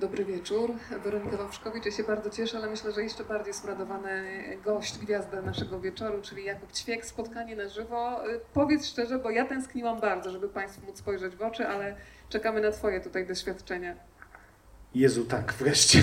Dobry wieczór. Weronika Wawrzkowicz. Ja się bardzo cieszę, ale myślę, że jeszcze bardziej spradowany gość, gwiazda naszego wieczoru, czyli Jakub Ćwiek. Spotkanie na żywo. Powiedz szczerze, bo ja tęskniłam bardzo, żeby Państwu móc spojrzeć w oczy, ale czekamy na Twoje tutaj doświadczenia. Jezu, tak, wreszcie.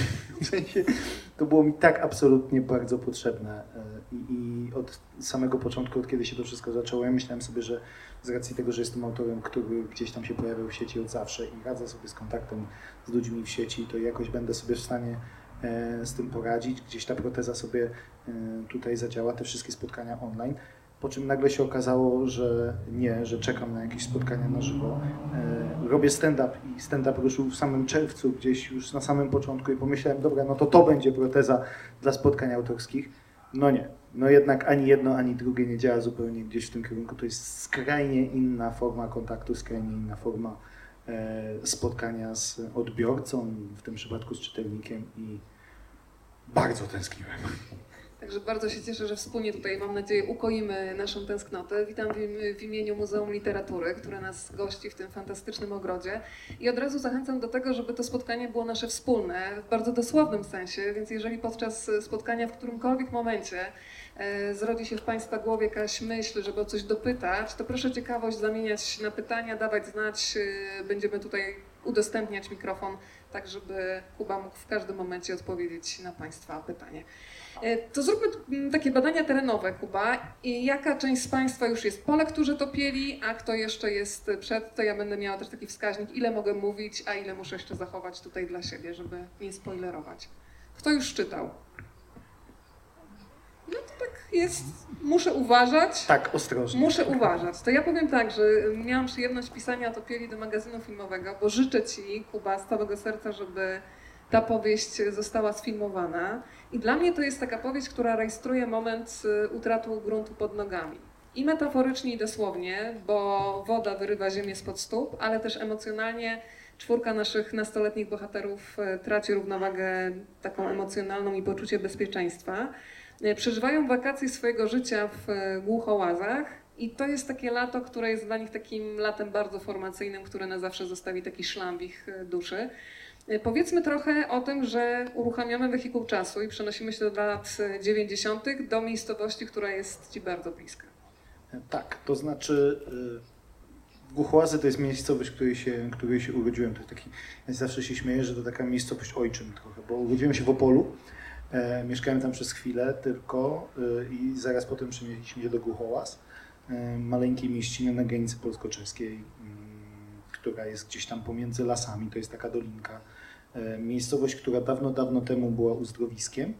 To było mi tak absolutnie bardzo potrzebne. I, I, od samego początku, od kiedy się to wszystko zaczęło, ja myślałem sobie, że z racji tego, że jestem autorem, który gdzieś tam się pojawiał w sieci od zawsze i radza sobie z kontaktem z ludźmi w sieci, to jakoś będę sobie w stanie e, z tym poradzić. Gdzieś ta proteza sobie e, tutaj zadziała, te wszystkie spotkania online. Po czym nagle się okazało, że nie, że czekam na jakieś spotkania na żywo. E, robię stand-up i stand-up ruszył w samym czerwcu, gdzieś już na samym początku i pomyślałem, dobra, no to to będzie proteza dla spotkań autorskich. No nie, no jednak ani jedno, ani drugie nie działa zupełnie gdzieś w tym kierunku. To jest skrajnie inna forma kontaktu, skrajnie inna forma e, spotkania z odbiorcą, w tym przypadku z czytelnikiem i bardzo tęskniłem. Także bardzo się cieszę, że wspólnie tutaj, mam nadzieję, ukoimy naszą tęsknotę. Witam w, imieniu Muzeum Literatury, które nas gości w tym fantastycznym ogrodzie. I od razu zachęcam do tego, żeby to spotkanie było nasze wspólne, w bardzo dosłownym sensie, więc jeżeli podczas spotkania w którymkolwiek momencie e, zrodzi się w Państwa głowie jakaś myśl, żeby o coś dopytać, to proszę ciekawość zamieniać na pytania, dawać znać. E, będziemy tutaj udostępniać mikrofon, tak żeby Kuba mógł w każdym momencie odpowiedzieć na Państwa pytanie. E, to zróbmy takie badania terenowe, Kuba. I jaka część z Państwa już jest po lekturze topieli, a kto jeszcze jest przed, to ja będę miała też taki wskaźnik, ile mogę mówić, a ile muszę jeszcze zachować tutaj dla siebie, żeby nie spoilerować. Kto już czytał? No to tak jest, muszę uważać. Tak, ostrożnie. Muszę uważać. To ja powiem tak, że miałam przyjemność pisania topieli do magazynu filmowego, bo życzę Ci, Kuba, z całego serca, żeby ta powieść została sfilmowana. I dla mnie to jest taka powieść, która rejestruje moment y, utraty gruntu pod nogami. I metaforycznie, i dosłownie, bo woda wyrywa ziemię spod stóp, ale też emocjonalnie czwórka naszych nastoletnich bohaterów y, traci równowagę taką emocjonalną i poczucie bezpieczeństwa. Y, przeżywają wakacje swojego życia w głuchołazach i to jest takie lato, które jest dla nich takim latem bardzo formacyjnym, które na zawsze zostawi taki szlam w ich duszy. E, powiedzmy trochę o tym, że uruchamiamy wehikuł czasu i przenosimy się do lat 90. do miejscowości, która jest Ci bardzo bliska. Tak, to znaczy e, Głuchołazy to jest miejscowość, w której się, której się urodziłem. To taki, ja zawsze się śmieję, że to taka miejscowość ojczym trochę, bo urodziłem się w Opolu, e, mieszkałem tam przez chwilę tylko e, i zaraz potem przenieśliśmy się do Głuchołaz, e, maleńkiej mieściny na granicy polsko-czeskiej, mm, która jest gdzieś tam pomiędzy lasami, to jest taka dolinka miejscowość, która dawno, dawno temu była uzdrowiskiem.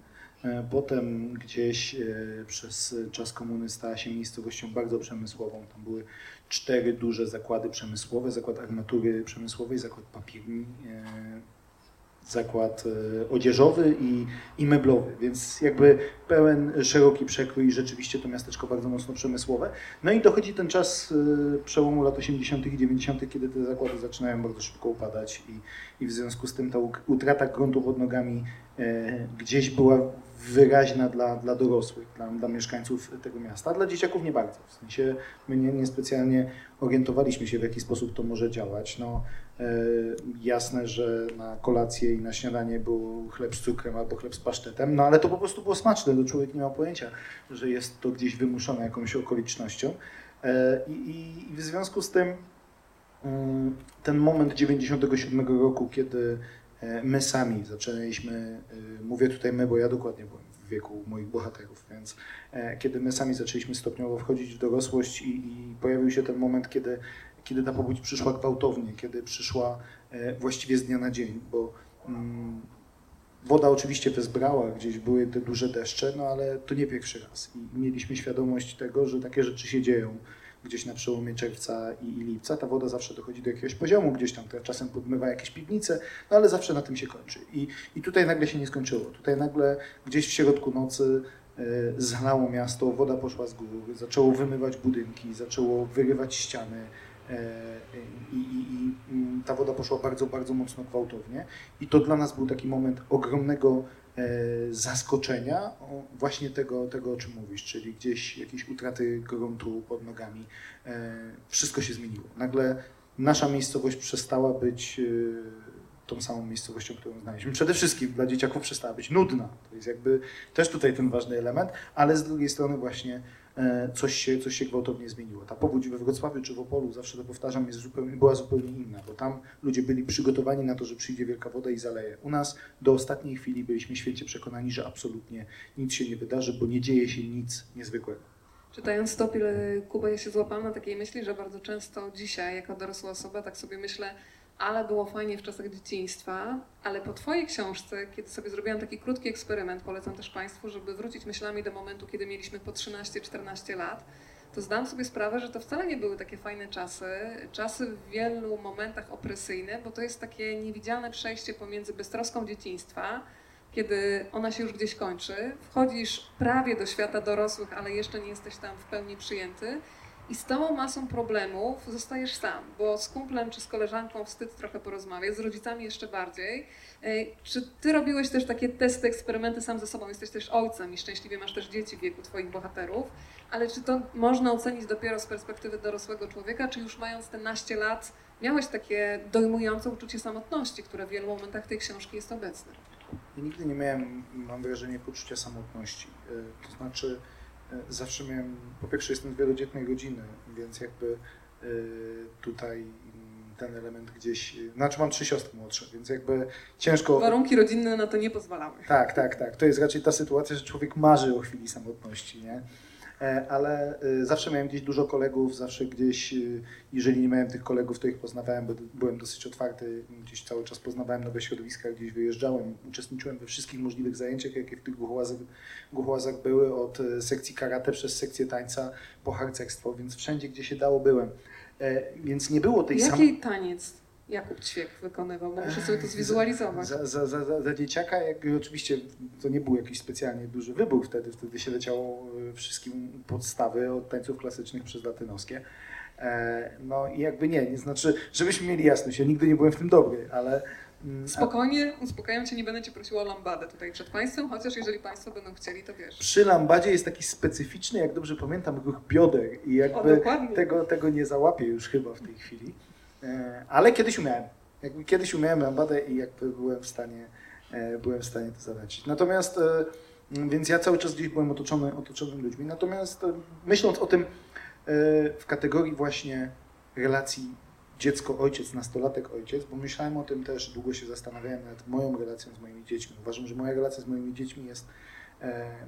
E, potem gdzieś e, przez czas komuny stała się miejscowością bardzo przemysłową. Tam były cztery duże zakłady przemysłowe, zakład armatury przemysłowej, zakład papierni, zakład e, odzieżowy i, i meblowy, więc jakby pełen szeroki przekrój rzeczywiście to miasteczko bardzo mocno przemysłowe. No i dochodzi ten czas e, przełomu lat 80. i 90., kiedy te zakłady zaczynają bardzo szybko upadać i, i w związku z tym ta utrata gruntu pod nogami e, gdzieś była wyraźna dla, dla dorosłych, dla, dla mieszkańców tego miasta, dla dzieciaków nie bardzo. W sensie my nie, niespecjalnie orientowaliśmy się, w jaki sposób to może działać. No, jasne, że na kolację i na śniadanie był chleb z cukrem albo chleb z pasztetem, no ale to po prostu było smaczne, to człowiek nie ma pojęcia, że jest to gdzieś wymuszone jakąś okolicznością. E, I, i w związku z tym mm, ten moment 97 roku, kiedy E, my sami zaczęliśmy, e, mówię tutaj my, bo ja dokładnie byłem w wieku moich bohaterów, więc e, kiedy my sami zaczęliśmy stopniowo wchodzić w dorosłość i, i pojawił się ten moment, kiedy, kiedy ta powódź przyszła gwałtownie, kiedy przyszła właściwie z dnia na dzień, bo mm, woda oczywiście wezbrała, gdzieś były te duże deszcze, no ale to nie pierwszy raz i mieliśmy świadomość tego, że takie rzeczy się dzieją gdzieś na przełomie czerwca i, i lipca. Ta woda zawsze dochodzi do jakiegoś poziomu, gdzieś tam czasem podmywa jakieś piwnice, no ale zawsze na tym się kończy. I, i tutaj nagle się nie skończyło. Tutaj nagle gdzieś w środku nocy e, zalało miasto, woda poszła z góry, zaczęło wymywać budynki, zaczęło wyrywać ściany. E, I, i, I, ta woda poszła bardzo, bardzo mocno gwałtownie. I to dla nas był taki moment ogromnego E, zaskoczenia właśnie tego, tego, o czym mówisz, czyli gdzieś jakieś utraty gruntu pod nogami. E, wszystko się zmieniło. Nagle nasza miejscowość przestała być tą samą miejscowością, którą znaliśmy. Przede wszystkim dla dzieciaków przestała być nudna. To jest jakby też tutaj ten ważny element, ale z drugiej strony właśnie coś się, coś się gwałtownie zmieniło. Ta powódź we Wrocławiu czy w Opolu, zawsze to powtarzam, jest zupełnie, była zupełnie inna, bo tam ludzie byli przygotowani na to, że przyjdzie wielka woda i zaleje. U nas do ostatniej chwili byliśmy święcie przekonani, że absolutnie nic się nie wydarzy, bo nie dzieje się nic niezwykłego. Czytając Topil Kuba, ja się złapałam na takiej myśli, że bardzo często dzisiaj, jako dorosła osoba, tak sobie myślę, ale było fajnie w czasach dzieciństwa, ale po Twojej książce, kiedy sobie zrobiłam taki krótki eksperyment, polecam też Państwu, żeby wrócić myślami do momentu, kiedy mieliśmy po 13-14 lat, to zdałam sobie sprawę, że to wcale nie były takie fajne czasy, czasy w wielu momentach opresyjne, bo to jest takie niewidzialne przejście pomiędzy beztroską dzieciństwa, kiedy ona się już gdzieś kończy, wchodzisz prawie do świata dorosłych, ale jeszcze nie jesteś tam w pełni przyjęty i z całą masą problemów zostajesz sam, bo z kumplem czy z koleżanką wstyd trochę porozmawiać, z rodzicami jeszcze bardziej. E, czy ty robiłeś też takie testy, eksperymenty sam ze sobą? Jesteś też ojcem i szczęśliwie masz też dzieci w wieku twoich bohaterów, ale czy to można ocenić dopiero z perspektywy dorosłego człowieka, czy już mając te naście lat miałeś takie dojmujące uczucie samotności, które w wielu momentach tej książki jest obecne? Ja nigdy nie miałem, mam wrażenie, poczucia samotności. E, to znaczy, zawsze miałem, po pierwsze jestem z wielodzietnej rodziny, więc jakby e, tutaj ten element gdzieś, znaczy mam trzy siostry młodsze, więc jakby ciężko... Warunki rodzinne na to nie pozwalały. Tak, tak, tak. To jest raczej ta sytuacja, że człowiek marzy o chwili samotności, nie? E, ale e, zawsze miałem gdzieś dużo kolegów, zawsze gdzieś, e, jeżeli nie miałem tych kolegów, to ich poznawałem, bo byłem dosyć otwarty, gdzieś cały czas poznawałem nowe środowiska, gdzieś wyjeżdżałem, uczestniczyłem we wszystkich możliwych zajęciach, jakie w tych głuchołazach, głuchołazach były, od sekcji karate przez sekcję tańca po harcerstwo, więc wszędzie, gdzie się dało, byłem. Więc nie było tej samej... Jaki taniec Jakub Ćwiek wykonywał, bo muszę sobie to zwizualizować. Za, za, za, za dzieciaka, jak, oczywiście to nie był jakiś specjalnie duży wybór wtedy, wtedy się leciało e, wszystkim podstawy od tańców klasycznych przez latynoskie. E, no i jakby nie, nie znaczy, żebyśmy mieli jasność, ja nigdy nie byłem w tym dobry, ale... Mm, Spokojnie, uspokajam Cię, nie będę Cię prosiła o lambadę tutaj przed Państwem, chociaż jeżeli Państwo będą chcieli, to wiesz. Przy lambadzie jest taki specyficzny, jak dobrze pamiętam, ruch bioder i jakby o, tego, tego nie załapię już chyba w tej chwili. E, ale kiedyś umiałem. Jakby kiedyś umiałem lambadę i jakby byłem w stanie, e, byłem w stanie to zalecić. Natomiast, e, więc ja cały czas gdzieś byłem otoczony, ludźmi. Natomiast myśląc o tym w kategorii właśnie relacji dziecko-ojciec, nastolatek-ojciec, bo myślałem o tym też, długo się zastanawiałem nad moją relacją z moimi dziećmi. Uważam, że moja relacja z moimi dziećmi jest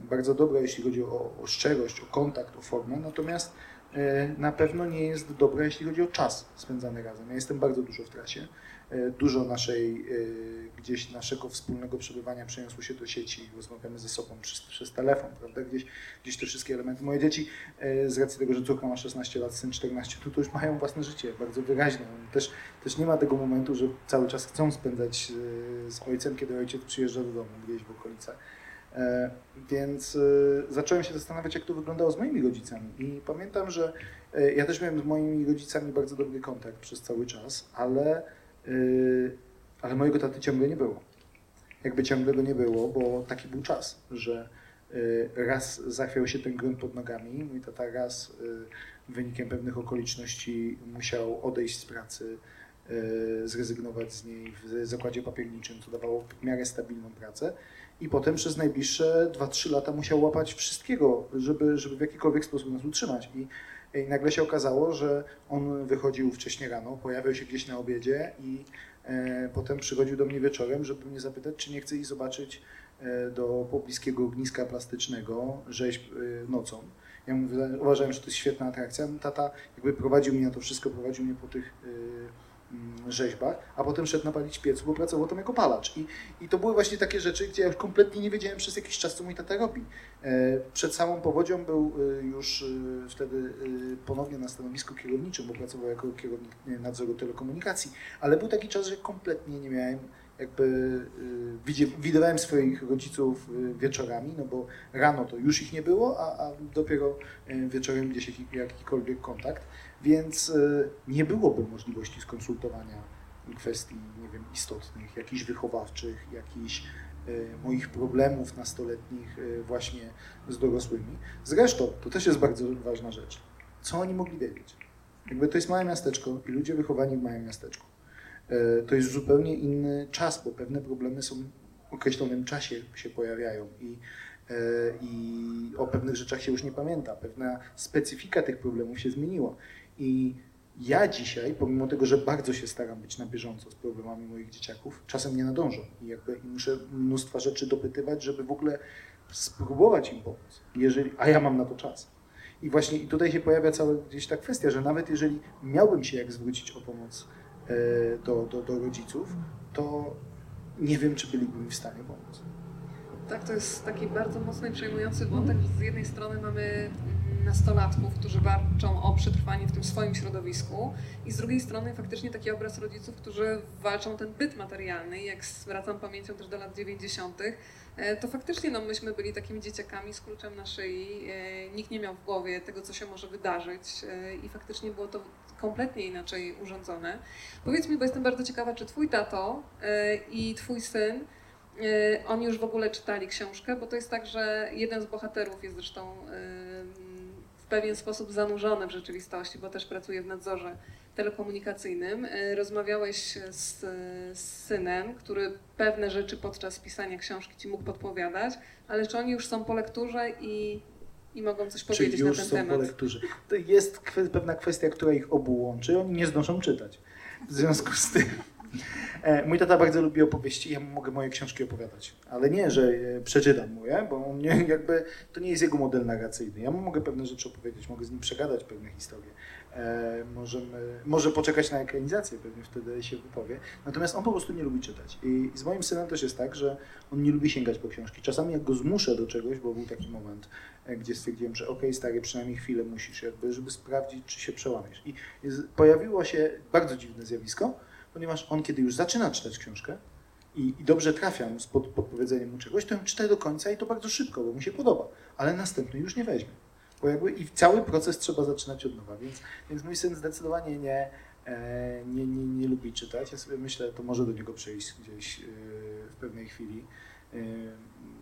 bardzo dobra, jeśli chodzi o, o szczerość, o kontakt, o formę, natomiast na pewno nie jest dobra, jeśli chodzi o czas spędzany razem. Ja jestem bardzo dużo w trasie. E, dużo naszej, e, gdzieś naszego wspólnego przebywania przeniosło się do sieci, rozmawiamy ze sobą przez, przez telefon, prawda? Gdzieś, gdzieś te wszystkie elementy. Moje dzieci, z racji tego, że córka ma 16 lat, syn 14, to, to już mają własne życie, bardzo wyraźne. Też, też nie ma tego momentu, że cały czas chcą spędzać z ojcem, kiedy ojciec przyjeżdża do domu gdzieś w okolicach. E, więc e, zacząłem się zastanawiać, jak to wyglądało z moimi rodzicami. I pamiętam, że e, ja też miałem z moimi rodzicami bardzo dobry kontakt przez cały czas, ale, ale mojego taty ciągle nie było. Jakby ciągle go nie było, bo taki był czas, że raz zachwiał się ten grunt pod nogami. Mój tata raz wynikiem pewnych okoliczności musiał odejść z pracy, zrezygnować z niej w zakładzie papierniczym, co dawało w miarę stabilną pracę i potem przez najbliższe 2-3 lata musiał łapać wszystkiego, żeby, żeby w jakikolwiek sposób nas utrzymać. I, I nagle się okazało, że on wychodził wcześniej rano, pojawiał się gdzieś na obiedzie i e, potem przychodził do mnie wieczorem, żeby mnie zapytać, czy nie chce iść zobaczyć e, do pobliskiego ogniska plastycznego rzeźb e, nocą. Ja mówię, uważałem, że to jest świetna atrakcja. Tata jakby prowadził mnie na to wszystko, prowadził mnie po tych e, rzeźbach, a potem szedł napalić piecu, bo pracował tam jako palacz. I, I to były właśnie takie rzeczy, gdzie ja już kompletnie nie wiedziałem przez jakiś czas, co mój tata robi. E, przed samą powodzią był e, już e, wtedy ponownie na stanowisku kierowniczym, bo pracował jako kierownik nadzoru telekomunikacji, ale był taki czas, że kompletnie nie miałem jakby widywałem swoich rodziców wieczorami, no bo rano to już ich nie było, a, a dopiero wieczorem gdzieś jakikolwiek kontakt. Więc e, nie byłoby możliwości skonsultowania kwestii, nie wiem, istotnych, jakichś wychowawczych, jakichś e, moich problemów nastoletnich e, właśnie z dorosłymi. Zresztą, to też jest bardzo ważna rzecz. Co oni mogli wiedzieć? Jakby to jest małe miasteczko i ludzie wychowani w małym miasteczku. to jest zupełnie inny czas, bo pewne problemy są w określonym czasie się pojawiają i, i o pewnych rzeczach się już nie pamięta. Pewna specyfika tych problemów się zmieniła. I ja dzisiaj, pomimo tego, że bardzo się staram być na bieżąco z problemami moich dzieciaków, czasem nie nadążam i jakby muszę mnóstwa rzeczy dopytywać, żeby w ogóle spróbować im pomóc, jeżeli, a ja mam na to czas. I właśnie i tutaj się pojawia cała gdzieś ta kwestia, że nawet jeżeli miałbym się jak zwrócić o pomoc e, do, do, do rodziców, to nie wiem, czy byliby mi w stanie pomóc. Tak, to jest taki bardzo mocny i przejmujący wątek. Z jednej strony mamy nastolatków, którzy walczą o przetrwanie w tym swoim środowisku i z drugiej strony faktycznie taki obraz rodziców, którzy walczą ten byt materialny. Jak wracam pamięcią też do lat 90., e, to faktycznie no, myśmy byli takimi dzieciakami z kluczem na szyi. E, nikt nie miał w głowie tego, co się może wydarzyć e, i faktycznie było to kompletnie inaczej urządzone. Powiedz mi, bo jestem bardzo ciekawa, czy twój tato i twój syn oni już w ogóle czytali książkę, bo to jest tak, że jeden z bohaterów jest zresztą pewien sposób zanurzony w rzeczywistości, bo też pracuje w nadzorze telekomunikacyjnym. E, rozmawiałeś z, z, synem, który pewne rzeczy podczas pisania książki ci mógł podpowiadać, ale czy oni już są po lekturze i, i mogą coś powiedzieć czy już na ten są temat? Po lekturze. To jest pewna kwestia, która ich obu łączy. Oni nie zdążą czytać. W związku z tym mój tata bardzo lubi opowieści, ja mogę moje książki opowiadać, ale nie, że przeczytam mu je, bo on nie, jakby, to nie jest jego model narracyjny. Ja mu mogę pewne rzeczy opowiedzieć, mogę z nim przegadać pewne historie. E, możemy, może poczekać na ekranizację, pewnie wtedy się wypowie. Natomiast on po prostu nie lubi czytać. I z moim synem też jest tak, że on nie lubi sięgać po książki. Czasami jak go zmuszę do czegoś, bo był taki moment, e, gdzie stwierdziłem, że okej, okay, stary, przynajmniej chwilę musisz, jakby, żeby sprawdzić, czy się przełamiesz. I pojawiło się bardzo dziwne zjawisko, ponieważ on, kiedy już zaczyna czytać książkę i, i dobrze trafiam z pod, podpowiedzeniem mu czegoś, to ją czyta do końca i to bardzo szybko, bo mu się podoba, ale następny już nie weźmie. Bo jakby i cały proces trzeba zaczynać od nowa, więc, więc mój syn zdecydowanie nie, e, nie, nie, nie lubi czytać. Ja sobie myślę, to może do niego przejść gdzieś e, w pewnej chwili. E,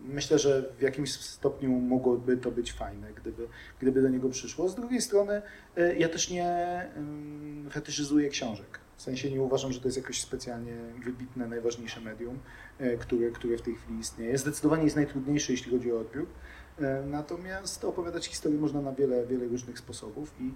myślę, że w jakimś stopniu mogłoby to być fajne, gdyby, gdyby do niego przyszło. Z drugiej strony ja też nie fetyszyzuję książek. W sensie nie uważam, że to jest jakoś specjalnie wybitne, najważniejsze medium, e, które, które w tej chwili istnieje. Zdecydowanie jest najtrudniejsze, jeśli chodzi o odbiór. E, natomiast opowiadać historię można na wiele, wiele różnych sposobów i,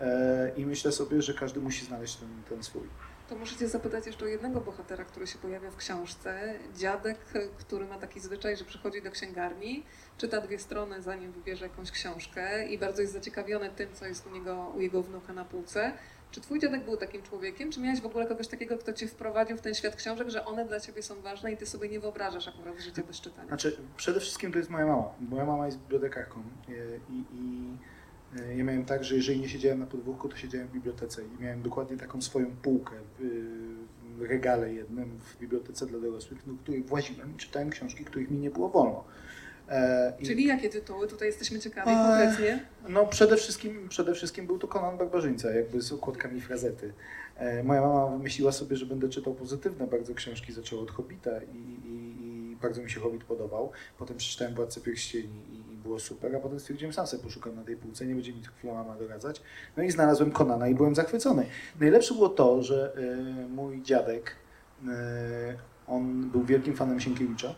e, i myślę sobie, że każdy musi znaleźć ten, ten swój. To możecie zapytać jeszcze o jednego bohatera, który się pojawia w książce. Dziadek, który ma taki zwyczaj, że przychodzi do księgarni, czyta dwie strony, zanim wybierze jakąś książkę i bardzo jest zaciekawiony tym, co jest u, niego, u jego wnuka na półce. Czy twój dziadek był takim człowiekiem? Czy miałeś w ogóle kogoś takiego, kto cię wprowadził w ten świat książek, że one dla ciebie są ważne i ty sobie nie wyobrażasz akurat życia bez czytania? Znaczy, przede wszystkim to jest moja mama. Moja mama jest bibliotekarką e, i, i e, ja miałem tak, że jeżeli nie siedziałem na podwórku, to siedziałem w bibliotece i miałem dokładnie taką swoją półkę w regale jednym w bibliotece dla dorosłych, do której właziłem i czytałem książki, których mi nie było wolno. E, Czyli jakie tytuły? Tutaj jesteśmy ciekawi konkretnie. No przede wszystkim, przede wszystkim był to Conan Barbarzyńca, jakby z okładkami frazety. E, moja mama wymyśliła sobie, że będę czytał pozytywne bardzo książki, zaczęła od Hobbita i, i, i bardzo mi się Hobbit podobał. Potem przeczytałem Władcę Pierścieni i, i było super, a potem stwierdziłem, sam sobie poszukam na tej półce, nie będzie mi to chwilą mama doradzać. No i znalazłem Konana i byłem zachwycony. Najlepsze było to, że y, mój dziadek, y, on był wielkim fanem Sienkiewicza.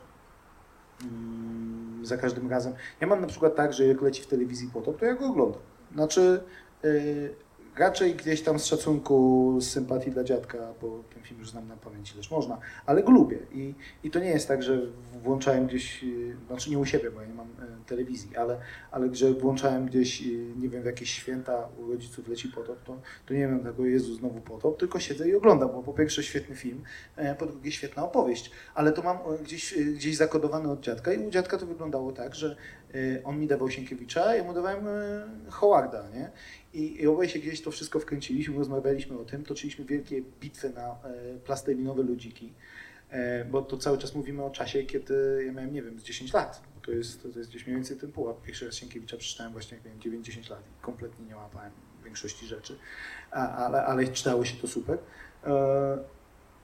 Za każdym razem. Ja mam na przykład tak, że jak leci w telewizji potop, to ja go oglądam. Znaczy, yy, raczej gdzieś tam z szacunku, z sympatii dla dziadka, bo ten film już znam na pamięć też można, ale go lubię. I, I to nie jest tak, że włączałem gdzieś, y, znaczy nie u siebie, bo ja nie mam y, telewizji, ale, ale że włączałem gdzieś, y, nie wiem, w jakieś święta u rodziców leci potop, to, to nie wiem tego, Jezu, znowu potop, tylko siedzę i oglądam, bo po pierwsze świetny film, e, po drugie świetna opowieść, ale to mam gdzieś, gdzieś zakodowane od dziadka i u dziadka to wyglądało tak, że on mi dawał Sienkiewicza, ja mu dawałem Howarda, nie? I, I obaj się gdzieś to wszystko wkręciliśmy, rozmawialiśmy o tym, toczyliśmy wielkie bitwy na e, plastelinowe ludziki, bo to cały czas mówimy o czasie, kiedy ja miałem, nie wiem, z 10 lat. To jest, to jest gdzieś mniej więcej ten pułap. Pierwszy raz Sienkiewicza przeczytałem właśnie, jak miałem 9-10 lat i kompletnie nie łapałem większości rzeczy, a, ale, ale czytało się to super.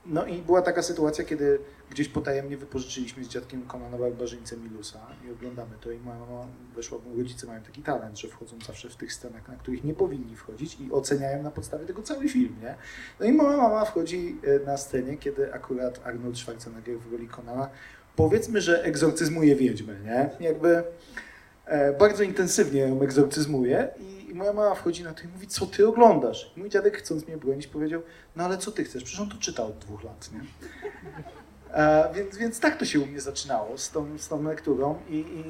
No i była taka sytuacja, kiedy gdzieś potajemnie wypożyczyliśmy z dziadkiem Konana Barbarzyńcę Milusa i oglądamy to i moja mama weszła, bo rodzice mają taki talent, że wchodzą zawsze w tych scenach, na których nie powinni wchodzić i oceniają na podstawie tego cały film, nie? No i moja mama wchodzi e, na scenie, kiedy akurat Arnold Schwarzenegger w roli Konana powiedzmy, że egzorcyzmuje wiedźmę, nie? Jakby e, bardzo intensywnie ją egzorcyzmuje i, i moja mama wchodzi na to i mówi, co ty oglądasz? I mój dziadek chcąc mnie bronić powiedział, no ale co ty chcesz? Przecież on to czytał od dwóch lat, nie? E, więc, więc tak to się u mnie zaczynało z tą, z tą lekturą i, i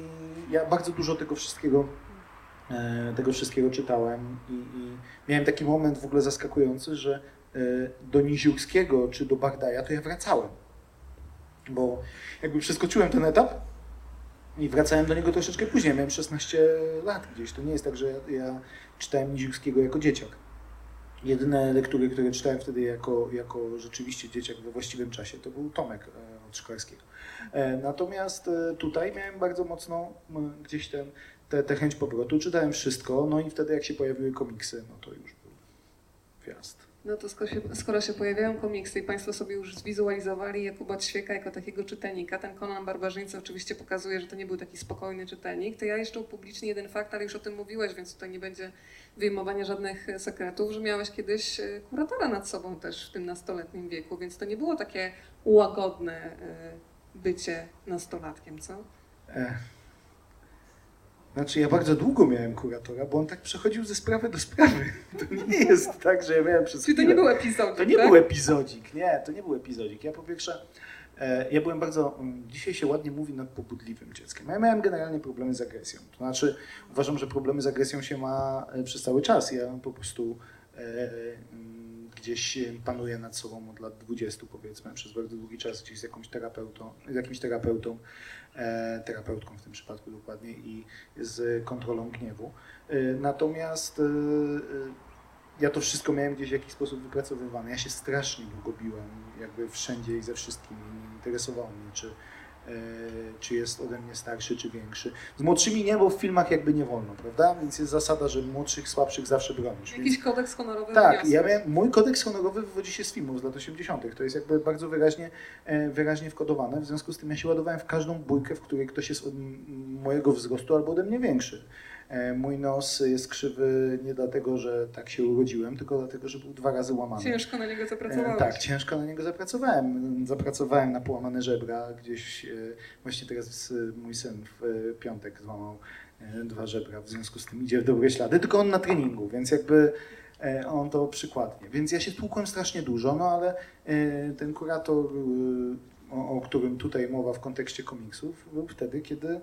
ja bardzo dużo tego wszystkiego e, tego wszystkiego czytałem i, i miałem taki moment w ogóle zaskakujący, że e, do Niziurskiego czy do Bagdaja to ja wracałem. Bo jakby przeskoczyłem ten etap i wracałem do niego troszeczkę później. Miałem 16 lat gdzieś. To nie jest tak, że ja, ja czytałem Niziurskiego jako dzieciak. Jedyne lektury, które czytałem wtedy jako, jako rzeczywiście dzieciak we właściwym czasie, to był Tomek e, od Szklarskiego. E, Natomiast e, tutaj miałem bardzo mocno gdzieś ten, tę te, chęć powrotu. Czytałem wszystko, no i wtedy jak się pojawiły komiksy, no to już był wjazd. No to skoro się, skoro się pojawiają komiksy i Państwo sobie już zwizualizowali Jakuba Ćwieka jako takiego czytelnika, ten Conan Barbarzyńca oczywiście pokazuje, że to nie był taki spokojny czytelnik, to ja jeszcze upublicznię jeden fakt, ale już o tym mówiłeś, więc tutaj nie będzie wyjmowania żadnych sekretów, że miałeś kiedyś e, kuratora nad sobą też w tym nastoletnim wieku, więc to nie było takie łagodne e, bycie nastolatkiem, co? Ech. Znaczy ja bardzo długo miałem kuratora, bo on tak przechodził ze sprawy do sprawy. To nie jest tak, że ja miałem przez Czyli to nie był epizod, To nie tak? był epizodzik, nie, to nie był epizodzik. Ja po pierwsze, e, ja byłem bardzo, mm, dzisiaj się ładnie mówi nadpobudliwym dzieckiem. Ja miałem generalnie problemy z agresją. To znaczy uważam, że problemy z agresją się ma e, przez cały czas. Ja po prostu e, mm, gdzieś panuję nad sobą od lat 20 powiedzmy, przez bardzo długi czas gdzieś z jakąś terapeutą, z jakimś terapeutą, terapeutką w tym przypadku dokładnie i z kontrolą gniewu. E, Natomiast e, e, ja to wszystko miałem gdzieś w jakiś sposób wypracowywane. Ja się strasznie długo biłem, jakby wszędzie i ze wszystkim. Interesowało mnie, czy, e, czy jest ode mnie starszy, czy większy. Z młodszymi nie, bo w filmach jakby nie wolno, prawda? Więc jest zasada, że młodszych, słabszych zawsze bronisz. Więc, Jakiś kodeks honorowy tak, ja miałem, mój kodeks honorowy wywodzi się z filmów z lat 80. To jest jakby bardzo wyraźnie, e, wyraźnie wkodowane. W związku z tym ja się ładowałem w każdą bójkę, w której ktoś jest od mojego wzrostu albo ode mnie większy. E, Mój nos jest krzywy nie dlatego, że tak się urodziłem, tylko dlatego, że był dwa razy łamany. Ciężko na niego E, zapracowałeś. Tak, ciężko na niego zapracowałem. Zapracowałem na połamane żebra. Gdzieś e, właśnie teraz mój syn w piątek złamał dwa żebra, w związku z tym idzie w dobre ślady, tylko on na treningu, więc jakby on to przykładnie. Więc ja się tłukłem strasznie dużo, no ale ten kurator, o, o którym tutaj mowa w kontekście komiksów, był wtedy, kiedy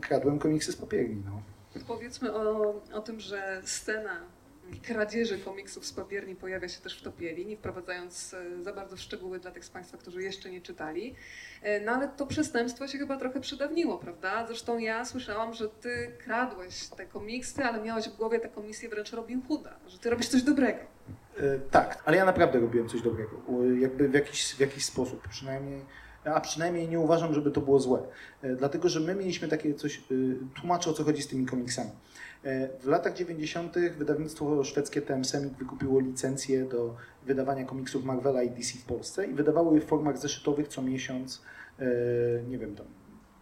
kradłem komiksy z papierni. No. Powiedzmy o, o tym, że scena kradzieży komiksów z papierni pojawia się też w Topieli, nie wprowadzając e, za bardzo w szczegóły dla tych z Państwa, którzy jeszcze nie czytali. E, No ale to przestępstwo się chyba trochę przedawniło, prawda? Zresztą ja słyszałam, że Ty kradłeś te komiksy, ale miałeś w głowie tę komisję wręcz Robin Hooda, że Ty robisz coś dobrego. E, Tak, ale ja naprawdę robiłem coś dobrego. Jakby w jakiś, w jakiś sposób, przynajmniej, a przynajmniej nie uważam, żeby to było złe. E, Dlatego, że my mieliśmy takie coś, e, tłumaczę o co chodzi z tymi komiksami. E, W latach 90. wydawnictwo szwedzkie TM Semik wykupiło licencję do wydawania komiksów Marvela i DC w Polsce i wydawało je w formach zeszytowych co miesiąc, nie wiem, tam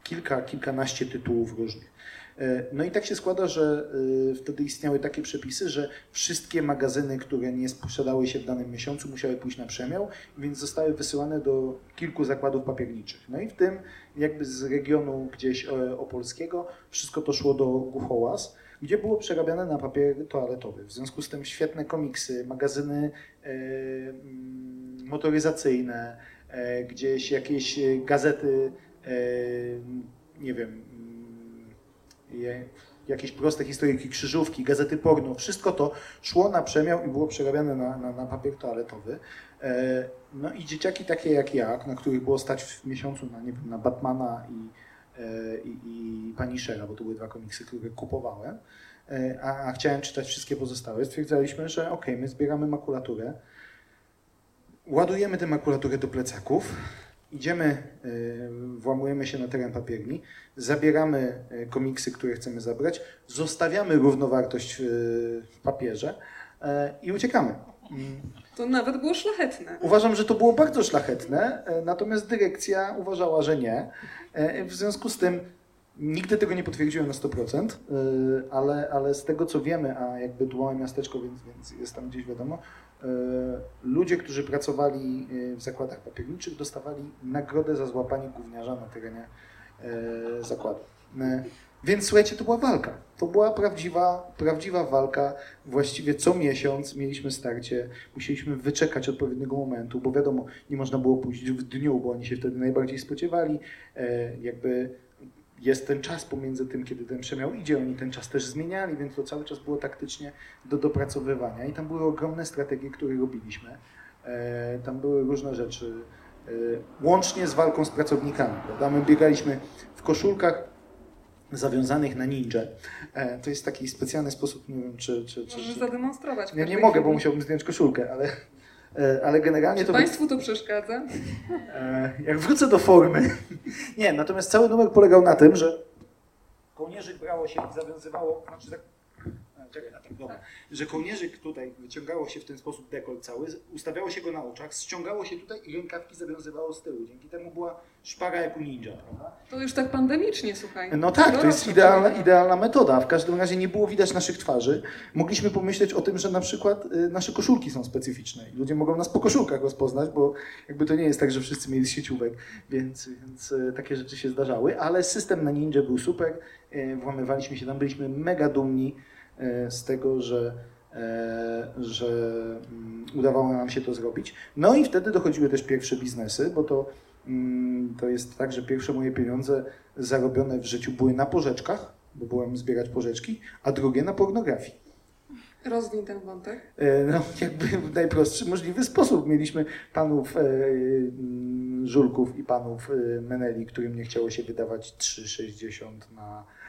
kilka, kilkanaście tytułów różnych. E, No i tak się składa, że e, wtedy istniały takie przepisy, że wszystkie magazyny, które nie sprzedały się w danym miesiącu, musiały pójść na przemiał, więc zostały wysyłane do kilku zakładów papierniczych. No i w tym jakby z regionu gdzieś e, opolskiego wszystko to szło do Guchołas, gdzie było przerabiane na papier toaletowy. W związku z tym świetne komiksy, magazyny mm, motoryzacyjne, gdzieś jakieś gazety, nie wiem, jakieś proste historyjki, krzyżówki, gazety porno, wszystko to szło na przemiał i było przerabiane na, na, na papier toaletowy. E, No i dzieciaki takie jak ja, na których było stać w miesiącu na, nie wiem, na Batmana i, e, i, i Punishera, bo to były dwa komiksy, które kupowałem, e, a, a chciałem czytać wszystkie pozostałe, stwierdzaliśmy, że ok, my zbieramy makulaturę, ładujemy tę makulaturę do plecaków, idziemy, y, włamujemy się na teren papierni, zabieramy y, komiksy, które chcemy zabrać, zostawiamy równowartość y, w papierze i uciekamy. To nawet było szlachetne. Uważam, że to było bardzo szlachetne, natomiast dyrekcja uważała, że nie. W związku z tym nigdy tego nie potwierdziłem na 100%, e, ale, ale z tego co wiemy, a jakby tu małe miasteczko, więc, więc jest tam gdzieś wiadomo, e, ludzie, którzy pracowali e, w zakładach papierniczych dostawali nagrodę za złapanie gówniarza na terenie zakładu. Więc słuchajcie, to była walka. To była prawdziwa, prawdziwa walka. Właściwie co miesiąc mieliśmy starcie, musieliśmy wyczekać odpowiedniego momentu, bo wiadomo, nie można było pójść w dniu, bo oni się wtedy najbardziej spodziewali. Jakby jest ten czas pomiędzy tym, kiedy ten przemiał idzie, oni ten czas też zmieniali, więc to cały czas było taktycznie do dopracowywania. I tam były ogromne strategie, które robiliśmy. E, tam były różne rzeczy, e, łącznie z walką z pracownikami. Prawda? My biegaliśmy w koszulkach zawiązanych na ninja. E, to jest taki specjalny sposób, nie wiem czy... czy, czy, Możesz zademonstrować. nie każdej mogę, bo musiałbym zdjąć koszulkę, ale, ale generalnie Czy to... Państwu to przeszkadza? E, Jak wrócę do formy. Nie, natomiast cały numer polegał na tym, że kołnierzyk brało się i zawiązywało, znaczy tak, e, czekaj, a tak, dobra, że kołnierzyk tutaj wyciągało się w ten sposób dekol cały, ustawiało się go na oczach, ściągało się tutaj i rękawki zawiązywało z tyłu. Dzięki temu była szpara jak u ninja, prawda? To już tak pandemicznie, słuchaj. No tak, to jest idealna, idealna metoda. W każdym razie nie było widać naszych twarzy. Mogliśmy pomyśleć o tym, że na przykład y, nasze koszulki są specyficzne i ludzie mogą nas po koszulkach rozpoznać, bo jakby to nie jest tak, że wszyscy mieli z sieciówek, więc, więc y, takie rzeczy się zdarzały, ale system na Ninja był super, y, włamywaliśmy się tam, byliśmy mega dumni z tego, że e, że mm, udawało nam się to zrobić. No i wtedy dochodziły też pierwsze biznesy, bo to, mm, to jest tak, że pierwsze moje pieniądze zarobione w życiu były na pożyczkach, bo byłem zbierać pożyczki, a drugie na pornografii. Rozwin ten wątek. E, No, jakby w najprostszy możliwy sposób. Mieliśmy panów e, mm, Żulków i panów e, Meneli, którym nie chciało się wydawać 3,60 na, e,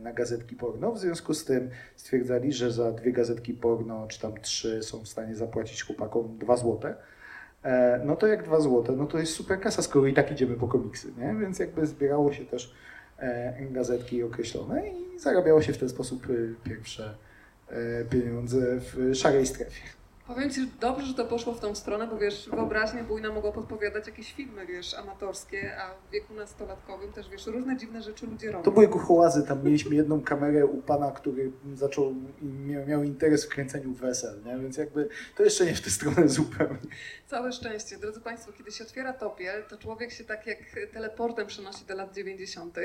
na gazetki porno. W związku z tym stwierdzali, że za dwie gazetki porno, czy tam trzy, są w stanie zapłacić chłopakom 2 złote. E, No to jak 2 złote, no to jest super kasa, skoro i tak idziemy po komiksy, nie? Więc jakby zbierało się też e, gazetki określone i zarabiało się w ten sposób e, pierwsze e, pieniądze w szarej strefie. Powiem Ci, że dobrze, że to poszło w tą stronę, bo wiesz, wyobraźnia bujna mogła podpowiadać jakieś filmy, wiesz, amatorskie, a w wieku nastolatkowym też, wiesz, różne dziwne rzeczy ludzie robią. To były kuchołazy, tam mieliśmy jedną kamerę u pana, który zaczął miał, miał interes w kręceniu wesel, nie? więc jakby to jeszcze nie w tę stronę zupełnie. Całe szczęście. Drodzy Państwo, kiedy się otwiera topiel, to człowiek się tak jak teleportem przenosi do lat 90.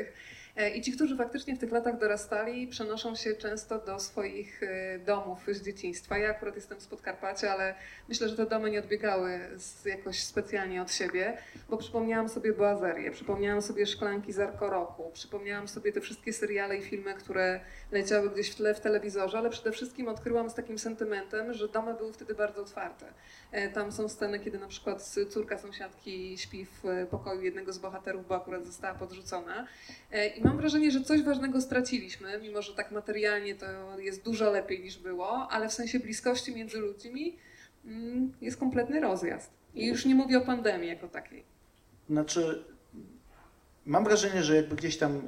E, I ci, którzy faktycznie w tych latach dorastali, przenoszą się często do swoich e, domów z dzieciństwa. Ja akurat jestem z Podkarpacia, ale myślę, że te domy nie odbiegały jakoś specjalnie od siebie, bo przypomniałam sobie Boazerię, przypomniałam sobie Szklanki z Arko-Roku, przypomniałam sobie te wszystkie seriale i filmy, które leciały gdzieś w tle w telewizorze, ale przede wszystkim odkryłam z takim sentymentem, że domy były wtedy bardzo otwarte. E, Tam są sceny, kiedy na przykład córka sąsiadki śpi w e, pokoju jednego z bohaterów, bo akurat została podrzucona. E, I mam wrażenie, że coś ważnego straciliśmy, mimo że tak materialnie to jest dużo lepiej niż było, ale w sensie bliskości między ludźmi mm, jest kompletny rozjazd. I już nie mówię o pandemii jako takiej. Znaczy, mam wrażenie, że jakby gdzieś tam yy,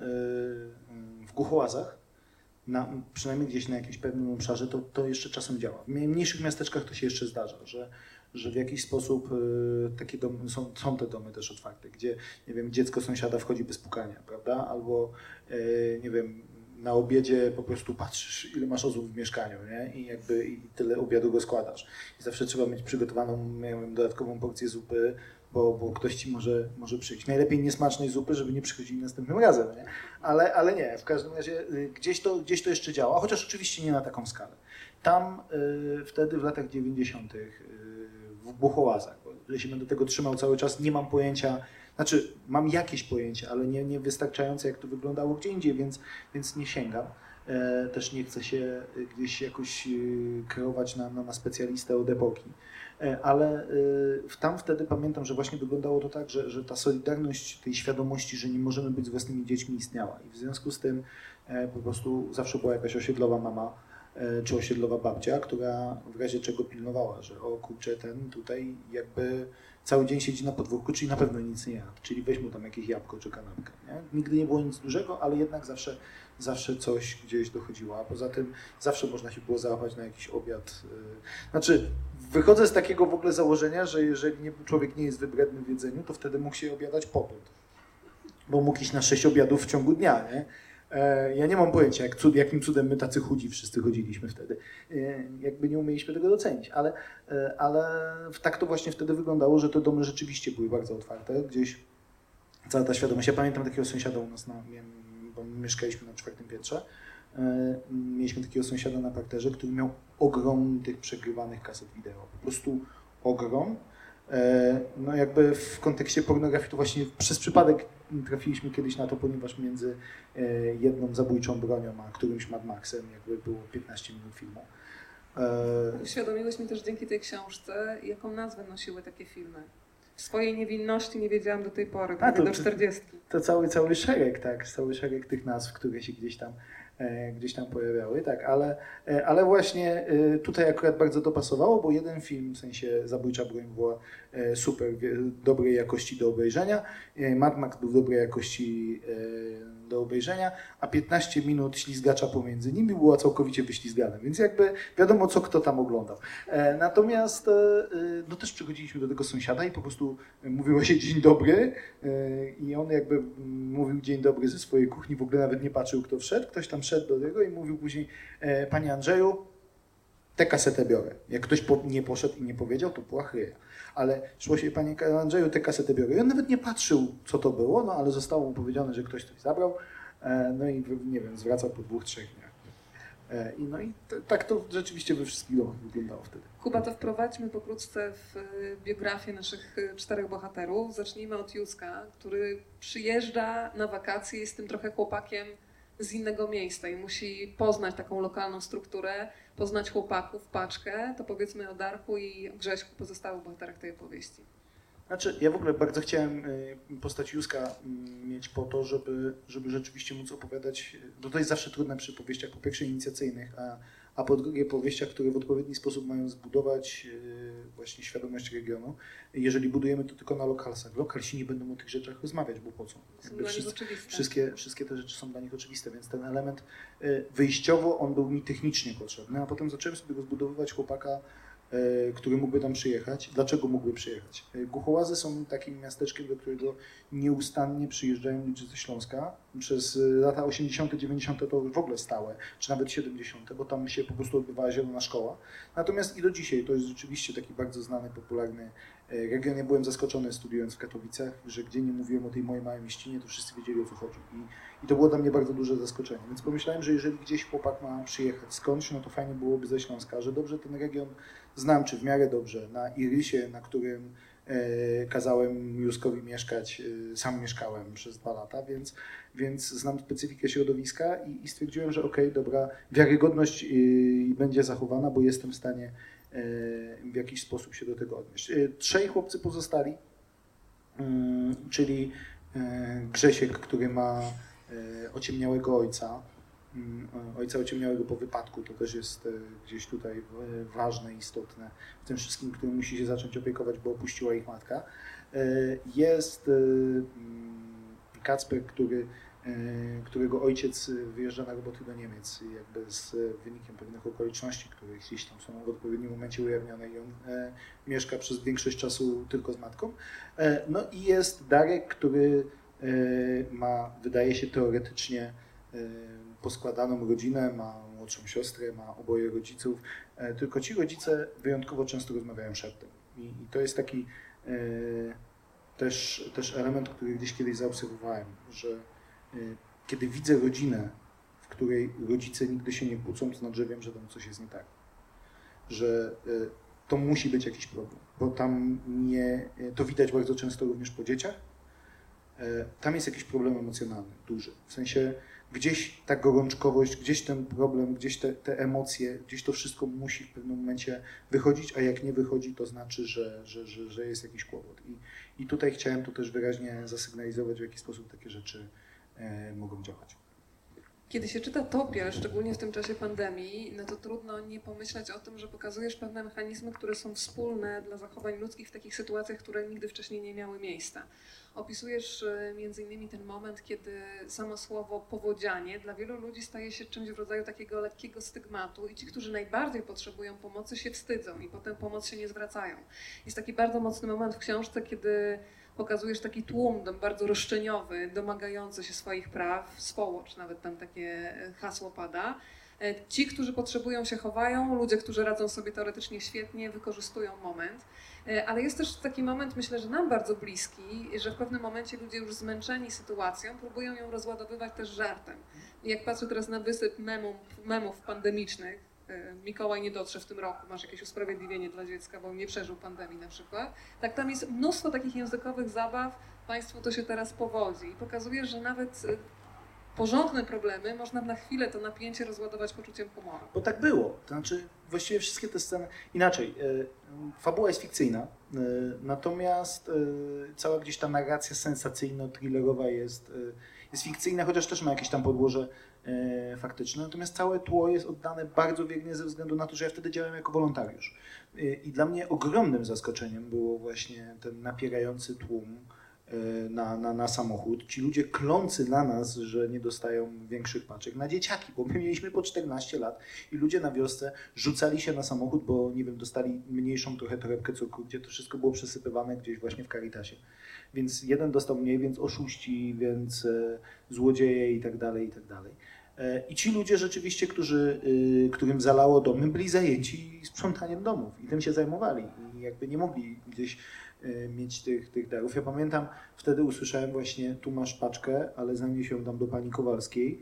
w Głuchołazach, na, przynajmniej gdzieś na jakimś pewnym obszarze, to, to jeszcze czasem działa. W mniejszych miasteczkach to się jeszcze zdarza, że, że w jakiś sposób yy, takie domy, są, są te domy też otwarte, gdzie, nie wiem, dziecko sąsiada wchodzi bez pukania, prawda? Albo, yy, nie wiem, na obiedzie po prostu patrzysz, ile masz osób w mieszkaniu, nie? I jakby i tyle obiadu go składasz. I zawsze trzeba mieć przygotowaną, nie wiem, dodatkową porcję zupy, bo, bo ktoś ci może, może przyjść. Najlepiej niesmacznej zupy, żeby nie przychodzili następnym razem, nie? Ale, ale nie, w każdym razie y, gdzieś to, gdzieś to jeszcze działa, chociaż oczywiście nie na taką skalę. Tam y, wtedy w latach 90. Y, w Buchołazach, bo się będę tego trzymał cały czas, nie mam pojęcia, znaczy mam jakieś pojęcie, ale nie, nie wystarczające jak to wyglądało gdzie indziej, więc, więc nie sięgam. E, też nie chcę się y, gdzieś jakoś y, kreować na, na, na specjalistę od epoki. E, Ale w- tam wtedy pamiętam, że właśnie wyglądało to tak, że, że ta solidarność tej świadomości, że nie możemy być z własnymi dziećmi istniała. I w związku z tym e, po prostu zawsze była jakaś osiedlowa mama e, czy osiedlowa babcia, która w razie czego pilnowała, że o kurczę, ten tutaj jakby cały dzień siedzi na podwórku, czyli na pewno nic nie jadł, czyli weź mu tam jakieś jabłko czy kanapkę. Nie? Nigdy nie było nic dużego, ale jednak zawsze, zawsze coś gdzieś dochodziło, a poza tym zawsze można się było załapać na jakiś obiad. y, Znaczy, wychodzę z takiego w ogóle założenia, że jeżeli człowiek nie jest wybredny w jedzeniu, to wtedy mógł się obiadać potąd, bo mógł iść na sześć obiadów w ciągu dnia, nie? E, Ja nie mam pojęcia, jak cud, jakim cudem my tacy chudzi wszyscy chodziliśmy wtedy. E, Jakby nie umieliśmy tego docenić, ale, e, ale tak to właśnie wtedy wyglądało, że te domy rzeczywiście były bardzo otwarte. Gdzieś cała ta świadomość. Ja pamiętam takiego sąsiada u nas, na, miałem, bo my mieszkaliśmy na czwartym piętrze. E, Mieliśmy takiego sąsiada na parterze, który miał ogrom tych przegrywanych kaset wideo. Po prostu ogrom. E, No jakby w kontekście pornografii to właśnie przez przypadek trafiliśmy kiedyś na to, ponieważ między e, jedną zabójczą bronią a którymś Mad Maxem jakby było 15 minut filmu. Uświadomiłeś mi też dzięki tej książce, jaką nazwę nosiły takie filmy. Swojej niewinności nie wiedziałam do tej pory, prawie to- do to- 40. To cały, cały szereg, tak, cały szereg tych nazw, które się gdzieś tam, gdzieś tam pojawiały, tak, ale, e, ale właśnie e, tutaj akurat bardzo dopasowało, bo jeden film, w sensie Zabójcza broń była e, super, dobrej jakości do obejrzenia, e, Mad Max był dobrej jakości e, do obejrzenia, a 15 minut ślizgacza pomiędzy nimi było całkowicie wyślizgane, więc jakby wiadomo, co kto tam oglądał. E, Natomiast e, e, no też przychodziliśmy do tego sąsiada i po prostu mówiło się dzień dobry e, i on jakby mówił dzień dobry ze swojej kuchni, w ogóle nawet nie patrzył kto wszedł, ktoś tam szedł do tego i mówił później e, Panie Andrzeju, tę kasetę biorę. Jak ktoś po, nie poszedł i nie powiedział, to była chryja. Ale szło się, Panie Andrzeju, tę kasetę biorę. I on nawet nie patrzył, co to było, no ale zostało mu powiedziane, że ktoś coś zabrał, e, no i nie wiem, zwracał po dwóch, trzech dniach. E, I no i tak to rzeczywiście we wszystkich domach wyglądało wtedy. Kuba, to wprowadźmy pokrótce w biografię naszych czterech bohaterów. Zacznijmy od Józka, który przyjeżdża na wakacje, jest tym trochę chłopakiem z innego miejsca i musi poznać taką lokalną strukturę, poznać chłopaków, paczkę. To powiedzmy o Darku i o Grześku, pozostałych bohaterach tej opowieści. Znaczy, ja w ogóle bardzo chciałem y, postać Józka mm, mieć po to, żeby, żeby rzeczywiście móc opowiadać, bo to jest zawsze trudne przy powieściach, po pierwsze inicjacyjnych, a, a po drugie powieściach, które w odpowiedni sposób mają zbudować y, właśnie świadomość regionu. Jeżeli budujemy to tylko na lokalsach, lokalsi nie będą o tych rzeczach rozmawiać, bo po co? Wszyscy-. Wszystkie, wszystkie te rzeczy są dla nich oczywiste, więc ten element y, wyjściowo on był mi technicznie potrzebny, a potem zacząłem sobie rozbudowywać chłopaka, który mógłby tam przyjechać. Dlaczego mógłby przyjechać? Y, Głuchołazy są takim miasteczkiem, do którego nieustannie przyjeżdżają ludzie ze Śląska. Przez y, lata 80., 90. to w ogóle stałe, czy nawet 70., bo tam się po prostu odbywała zielona szkoła. Natomiast i do dzisiaj to jest rzeczywiście taki bardzo znany, popularny e, region. Ja byłem zaskoczony studiując w Katowicach, że gdzie nie mówiłem o tej mojej małej mieścinie, to wszyscy wiedzieli o co chodzi. I, I to było dla mnie bardzo duże zaskoczenie. Więc pomyślałem, że jeżeli gdzieś chłopak ma przyjechać skądś, no to fajnie byłoby ze Śląska, że dobrze ten region znam, czy w miarę dobrze. Na Irysie, na którym e, kazałem Józkowi mieszkać, e, sam mieszkałem przez dwa lata, więc, więc znam specyfikę środowiska i, i stwierdziłem, że okej, dobra, wiarygodność y, będzie zachowana, bo jestem w stanie e, w jakiś sposób się do tego odnieść. Trzej chłopcy pozostali, mm, czyli Grzesiek, który ma ociemniałego ojca, ojca ociemniałego po wypadku, to też jest e, gdzieś tutaj e, ważne, istotne w tym wszystkim, który musi się zacząć opiekować, bo opuściła ich matka. E, Jest mm, Kacper, który, którego ojciec wyjeżdża na roboty do Niemiec, jakby z wynikiem pewnych okoliczności, które gdzieś tam są w odpowiednim momencie ujawnione i on mieszka przez większość czasu tylko z matką. No i jest Darek, który ma, wydaje się teoretycznie poskładaną rodzinę, ma młodszą siostrę, ma oboje rodziców, e, tylko ci rodzice wyjątkowo często rozmawiają szeptem. I, i to jest taki e, też, też element, który gdzieś kiedyś zaobserwowałem, że e, kiedy widzę rodzinę, w której rodzice nigdy się nie kłócą, to znaczy, wiem, że tam coś jest nie tak. Że to musi być jakiś problem, bo tam nie, to widać bardzo często również po dzieciach, tam jest jakiś problem emocjonalny, duży. W sensie gdzieś ta gorączkowość, gdzieś ten problem, gdzieś te, te emocje, gdzieś to wszystko musi w pewnym momencie wychodzić, a jak nie wychodzi, to znaczy, że, że, że, że jest jakiś kłopot. I, I tutaj chciałem to też wyraźnie zasygnalizować, w jaki sposób takie rzeczy e, mogą działać. Kiedy się czyta Topiel, szczególnie w tym czasie pandemii, no to trudno nie pomyśleć o tym, że pokazujesz pewne mechanizmy, które są wspólne dla zachowań ludzkich w takich sytuacjach, które nigdy wcześniej nie miały miejsca. Opisujesz e, innymi ten moment, kiedy samo słowo powodzianie dla wielu ludzi staje się czymś w rodzaju takiego lekkiego stygmatu i ci, którzy najbardziej potrzebują pomocy się wstydzą i potem pomoc się nie zwracają. Jest taki bardzo mocny moment w książce, kiedy pokazujesz taki tłum bardzo roszczeniowy, domagający się swoich praw, swołocz, nawet tam takie e, hasło pada. E, ci, którzy potrzebują się chowają, ludzie, którzy radzą sobie teoretycznie świetnie, wykorzystują moment. E, ale jest też taki moment, myślę, że nam bardzo bliski, że w pewnym momencie ludzie już zmęczeni sytuacją próbują ją rozładowywać też żartem. I jak patrzę teraz na wysyp memów, memów pandemicznych, Mikołaj nie dotrze w tym roku, masz jakieś usprawiedliwienie dla dziecka, bo nie przeżył pandemii na przykład. Tak, tam jest mnóstwo takich językowych zabaw, państwu to się teraz powodzi i pokazuje, że nawet e, porządne problemy można na chwilę to napięcie rozładować poczuciem humoru. Bo tak było. To znaczy, właściwie wszystkie te sceny. Inaczej, e, fabuła jest fikcyjna, natomiast cała gdzieś ta narracja sensacyjno-thrillerowa jest, jest fikcyjna, chociaż też ma jakieś tam podłoże E, faktyczne. Natomiast całe tło jest oddane bardzo wiernie ze względu na to, że ja wtedy działałem jako wolontariusz. E, I dla mnie ogromnym zaskoczeniem było właśnie ten napierający tłum e, na, na, na samochód. Ci ludzie klący na nas, że nie dostają większych paczek, na dzieciaki, bo my mieliśmy po 14 lat i ludzie na wiosce rzucali się na samochód, bo nie wiem, dostali mniejszą trochę torebkę cukru, gdzie to wszystko było przesypywane gdzieś właśnie w Caritasie. Więc jeden dostał mniej, więc oszuści, więc złodzieje i tak dalej, i tak dalej. E, I ci ludzie rzeczywiście, którzy, y, którym zalało domy, byli zajęci sprzątaniem domów i tym się zajmowali i jakby nie mogli gdzieś mieć tych, tych darów. Ja pamiętam, wtedy usłyszałem właśnie, tu masz paczkę, ale zanieś ją dam do pani Kowalskiej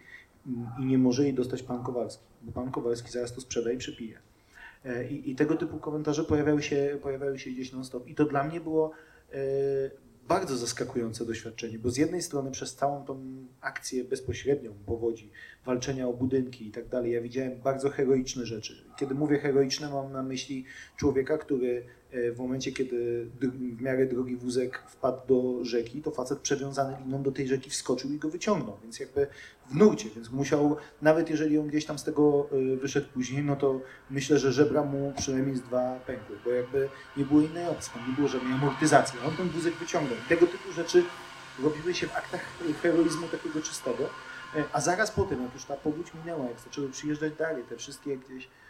mm, i nie może jej dostać pan Kowalski, bo pan Kowalski zaraz to sprzeda i przepije. E, I, I, tego typu komentarze pojawiały się, pojawiały się gdzieś non stop. I to dla mnie było e, bardzo zaskakujące doświadczenie, bo z jednej strony przez całą tą akcję bezpośrednią powodzi, walczenia o budynki i tak dalej, ja widziałem bardzo heroiczne rzeczy. Kiedy mówię heroiczne, mam na myśli człowieka, który w momencie, kiedy w miarę drogi wózek wpadł do rzeki, to facet przewiązany liną do tej rzeki wskoczył i go wyciągnął, więc jakby w nurcie, więc musiał, nawet jeżeli on gdzieś tam z tego e, wyszedł później, no to myślę, że żebra mu przynajmniej z dwa pękły, bo jakby nie było innej opcji, nie było żadnej amortyzacji, on ten wózek wyciągnął. Tego typu rzeczy robiły się w aktach heroizmu takiego czystego, e, a zaraz potem, jak już ta powódź minęła, jak zaczęły przyjeżdżać dalej, te wszystkie gdzieś E,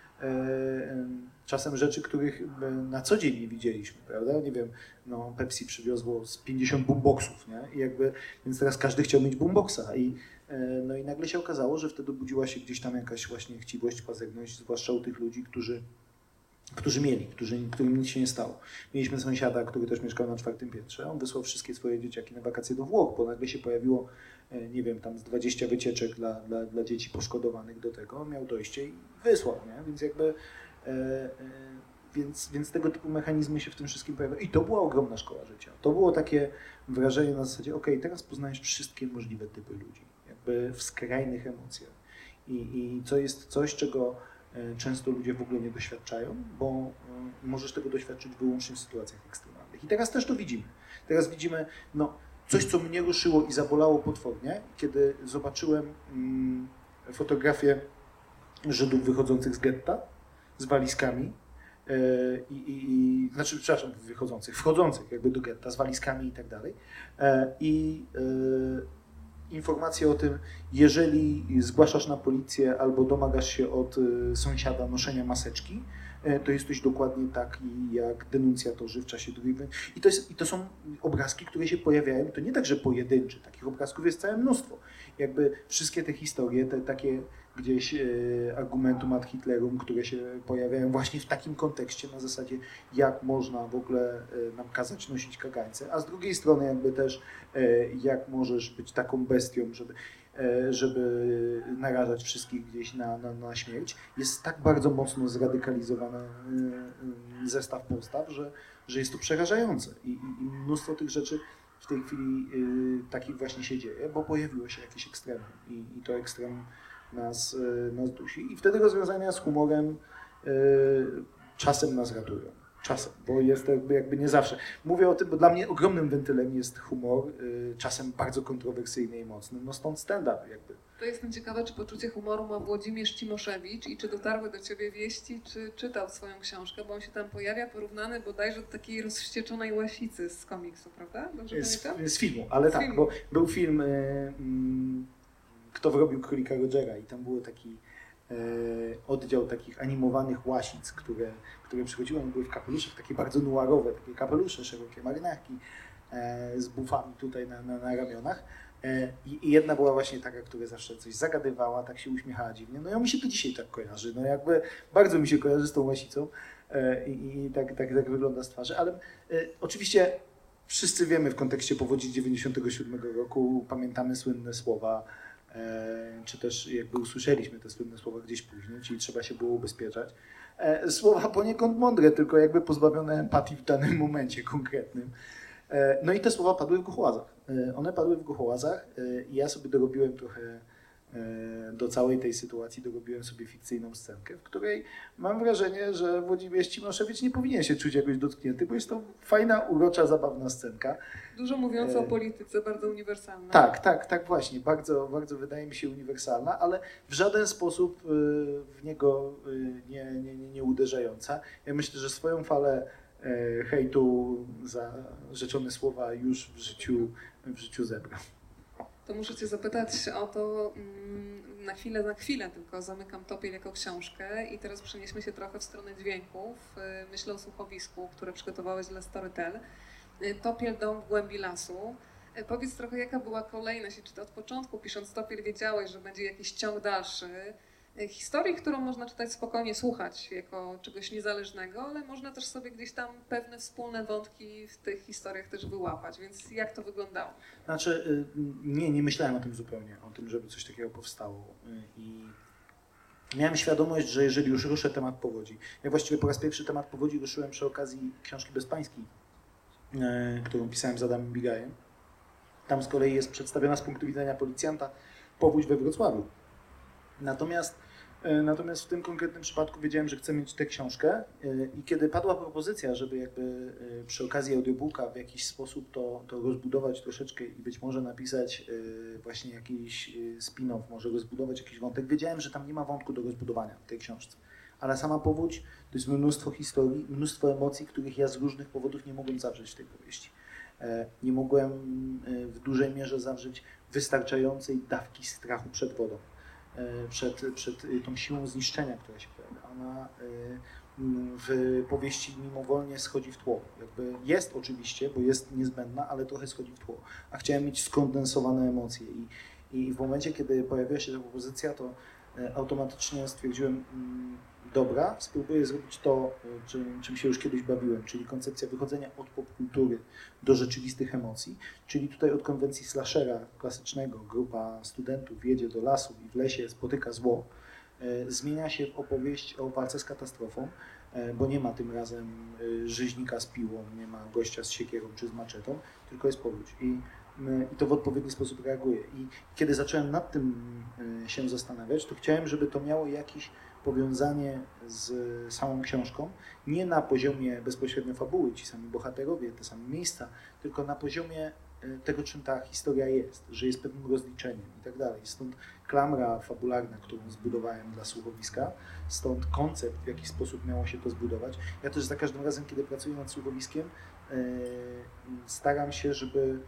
czasem rzeczy, których na co dzień nie widzieliśmy, prawda? Nie wiem, no Pepsi przywiozło z 50 boomboxów, nie? I jakby, więc teraz każdy chciał mieć boomboxa i e, no i nagle się okazało, że wtedy budziła się gdzieś tam jakaś właśnie chciwość, pazerność, zwłaszcza u tych ludzi, którzy którzy mieli, którzy, którym nic się nie stało. Mieliśmy sąsiada, który też mieszkał na czwartym piętrze. On wysłał wszystkie swoje dzieciaki na wakacje do Włoch, bo nagle się pojawiło, e, nie wiem, tam z 20 wycieczek dla, dla, dla dzieci poszkodowanych do tego. Miał dojście i wysłał, nie? Więc jakby... E, e, więc, więc tego typu mechanizmy się w tym wszystkim pojawiają. I to była ogromna szkoła życia. To było takie wrażenie na zasadzie, ok, teraz poznajesz wszystkie możliwe typy ludzi, jakby w skrajnych emocjach. I, i co jest coś, czego często ludzie w ogóle nie doświadczają, bo e, możesz tego doświadczyć wyłącznie w sytuacjach ekstremalnych. I teraz też to widzimy. Teraz widzimy no, coś, co mnie ruszyło i zabolało potwornie, kiedy zobaczyłem mm, fotografię Żydów wychodzących z getta z walizkami. E, I, i, i, znaczy, przepraszam, wychodzących, wchodzących jakby do getta z walizkami i tak dalej. I informacje o tym, jeżeli zgłaszasz na policję albo domagasz się od y, sąsiada noszenia maseczki, e, to jesteś dokładnie taki jak denuncjatorzy w czasie II wojny. I to, jest, I to są obrazki, które się pojawiają, to nie tak, że pojedyncze, takich obrazków jest całe mnóstwo. Jakby wszystkie te historie, te takie gdzieś e, argumentum ad Hitlerum, które się pojawiają właśnie w takim kontekście, na zasadzie jak można w ogóle e, nam kazać nosić kagańce, a z drugiej strony jakby też e, jak możesz być taką bestią, żeby, żeby narażać wszystkich gdzieś na, na, na śmierć, jest tak bardzo mocno zradykalizowany zestaw postaw, że, że jest to przerażające. I, i mnóstwo tych rzeczy w tej chwili takich właśnie się dzieje, bo pojawiło się jakieś ekstremum. I, i to ekstremum nas, e, nas dusi. I wtedy rozwiązania z humorem e, czasem nas ratują. Czasem, bo jest jakby, jakby nie zawsze. Mówię o tym, bo dla mnie ogromnym wentylem jest humor, y, czasem bardzo kontrowersyjny i mocny. No stąd stand-up jakby. To jestem ciekawa, czy poczucie humoru ma Włodzimierz Cimoszewicz i czy dotarły do ciebie wieści, czy czytał swoją książkę, bo on się tam pojawia porównany bodajże do takiej rozwścieczonej łasicy z komiksu, prawda? Dobrze Z, pamiętam? z filmu, ale Z tak, filmu. bo był film y, mm, Kto wrobił królika Rogera i tam był taki e, oddział takich animowanych łasic, które, które przychodziły, one były w kapeluszach, takie bardzo noirowe, takie kapelusze, szerokie marynarki e, z bufami tutaj na, na, na ramionach. E, I, jedna była właśnie taka, która zawsze coś zagadywała, tak się uśmiechała dziwnie. No i mi się to dzisiaj tak kojarzy. No jakby bardzo mi się kojarzy z tą łasicą e, i, i tak, tak, tak wygląda z twarzy. Ale e, oczywiście wszyscy wiemy w kontekście powodzi 97 roku, pamiętamy słynne słowa, czy też jakby usłyszeliśmy te słynne słowa gdzieś później, czyli trzeba się było ubezpieczać. E, Słowa poniekąd mądre, tylko jakby pozbawione empatii w danym momencie konkretnym. E, No i te słowa padły w Gochołazach. E, One padły w Gochołazach e, i ja sobie dorobiłem trochę e, do całej tej sytuacji, dorobiłem sobie fikcyjną scenkę, w której mam wrażenie, że Włodzimierz Cimoszewicz nie powinien się czuć jakoś dotknięty, bo jest to fajna, urocza, zabawna scenka. Dużo mówiąca o E, polityce, bardzo uniwersalna. Tak, tak, tak właśnie. Bardzo, bardzo wydaje mi się uniwersalna, ale w żaden sposób y, w niego nie, nie, nie, nie uderzająca. Ja myślę, że swoją falę e, hejtu za rzeczone słowa już w życiu, w życiu zebrał. To muszę Cię zapytać o to mm, na chwilę, na chwilę tylko zamykam Topiel jako książkę i teraz przenieśmy się trochę w stronę dźwięków. Y, Myślę o słuchowisku, które przygotowałeś dla Storytel. Y, Topiel dom w głębi lasu. Y, Powiedz trochę, jaka była kolejność czy ty od początku pisząc Topiel wiedziałeś, że będzie jakiś ciąg dalszy historii, którą można czytać spokojnie, słuchać jako czegoś niezależnego, ale można też sobie gdzieś tam pewne wspólne wątki w tych historiach też wyłapać, więc jak to wyglądało? Znaczy, y, nie, nie myślałem o tym zupełnie, o tym, żeby coś takiego powstało. Y, I miałem świadomość, że jeżeli już ruszę temat powodzi, ja właściwie po raz pierwszy temat powodzi ruszyłem przy okazji książki Bezpańskiej, y, którą pisałem z Adamem Bigajem. Tam z kolei jest przedstawiona z punktu widzenia policjanta powódź we Wrocławiu. Natomiast, e, natomiast w tym konkretnym przypadku wiedziałem, że chcę mieć tę książkę e, i kiedy padła propozycja, żeby jakby e, przy okazji audiobooka w jakiś sposób to, to rozbudować troszeczkę i być może napisać właśnie jakiś spin-off, może rozbudować jakiś wątek, wiedziałem, że tam nie ma wątku do rozbudowania w tej książce. Ale sama powódź to jest mnóstwo historii, mnóstwo emocji, których ja z różnych powodów nie mogłem zawrzeć w tej powieści. Nie mogłem w dużej mierze zawrzeć wystarczającej dawki strachu przed wodą, przed, przed e, tą siłą zniszczenia, która się pojawia. Ona e, w powieści mimowolnie schodzi w tło. Jakby jest oczywiście, bo jest niezbędna, ale trochę schodzi w tło. A chciałem mieć skondensowane emocje i, i w momencie, kiedy pojawiła się ta propozycja, to e, automatycznie stwierdziłem, mm, dobra, spróbuję zrobić to, czym, czym się już kiedyś bawiłem, czyli koncepcja wychodzenia od popkultury do rzeczywistych emocji, czyli tutaj od konwencji slashera klasycznego, grupa studentów jedzie do lasu i w lesie spotyka zło, e, zmienia się w opowieść o walce z katastrofą, e, bo nie ma tym razem e, rzeźnika z piłą, nie ma gościa z siekierą czy z maczetą, tylko jest powódź. I, i to w odpowiedni sposób reaguje. I kiedy zacząłem nad tym się zastanawiać, to chciałem, żeby to miało jakiś powiązanie z samą książką, nie na poziomie bezpośrednio fabuły, ci sami bohaterowie, te same miejsca, tylko na poziomie e, tego, czym ta historia jest, że jest pewnym rozliczeniem i tak dalej. Stąd klamra fabularna, którą zbudowałem dla słuchowiska, stąd koncept, w jaki sposób miało się to zbudować. Ja też za każdym razem, kiedy pracuję nad słuchowiskiem, e, staram się, żeby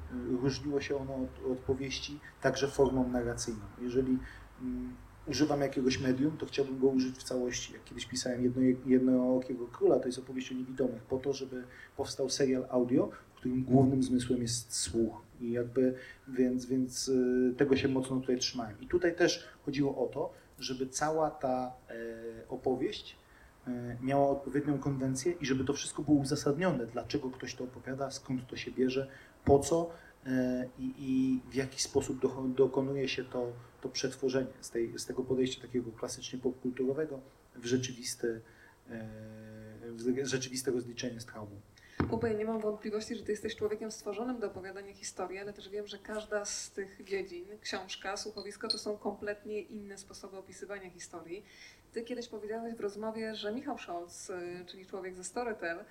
różniło się ono od, od powieści także formą narracyjną. Jeżeli mm, używam jakiegoś medium, to chciałbym go użyć w całości. Jak kiedyś pisałem jedno, Jednookiego Króla, to jest opowieść o niewidomych, po to, żeby powstał serial audio, którym głównym zmysłem jest słuch. I jakby, więc, więc y, tego się mocno tutaj trzymałem. I tutaj też chodziło o to, żeby cała ta e, opowieść e, miała odpowiednią konwencję i żeby to wszystko było uzasadnione, dlaczego ktoś to opowiada, skąd to się bierze, po co e, i, w jaki sposób do, dokonuje się to, to przetworzenie z, tej, z tego podejścia takiego klasycznie popkulturowego w rzeczywiste, e, w rzeczywiste rozliczenie z traumą. Kuba, ja nie mam wątpliwości, że ty jesteś człowiekiem stworzonym do opowiadania historii, ale też wiem, że każda z tych dziedzin, książka, słuchowisko, to są kompletnie inne sposoby opisywania historii. Ty kiedyś powiedziałeś w rozmowie, że Michał Scholz, y, czyli człowiek ze Storytel,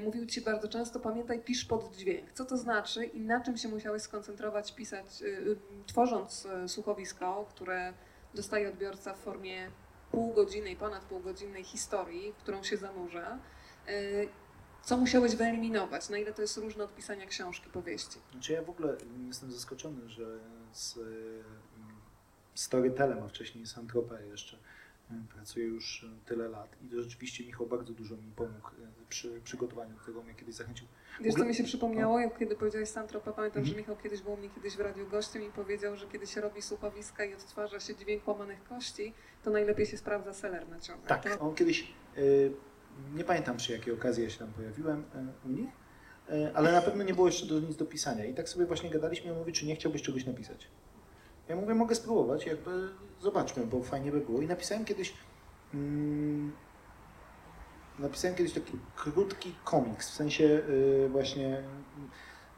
mówił ci bardzo często, pamiętaj, pisz pod dźwięk. Co to znaczy i na czym się musiałeś skoncentrować, pisać, y, y, tworząc y, słuchowisko, które dostaje odbiorca w formie półgodzinnej, ponad półgodzinnej historii, którą się zanurza. Y, Co musiałeś wyeliminować? Na ile to jest różne od pisania książki, powieści? Znaczy ja w ogóle jestem zaskoczony, że z y, Storytelem, a wcześniej z Antropę jeszcze y, pracuję już y, tyle lat i to rzeczywiście Michał bardzo dużo mi pomógł y, przy przygotowaniu do tego, mnie kiedyś zachęcił. Wiesz, ogóle- mi się przypomniało, jak kiedy powiedziałeś Santropa, pamiętam, że Mhm. Michał kiedyś był u mnie kiedyś w radiu gościem i powiedział, że kiedy się robi słuchowiska i odtwarza się dźwięk łamanych kości, to najlepiej się sprawdza seler na ciągle. Tak, To, on kiedyś, y, nie pamiętam przy jakiej okazji ja się tam pojawiłem u nich, ale na pewno nie było jeszcze do, nic do pisania. I tak sobie właśnie gadaliśmy, ja mówię, czy nie chciałbyś czegoś napisać. Ja mówię, mogę spróbować, jakby zobaczmy, bo fajnie by było. I napisałem kiedyś, mm, napisałem kiedyś taki krótki komiks, w sensie y, właśnie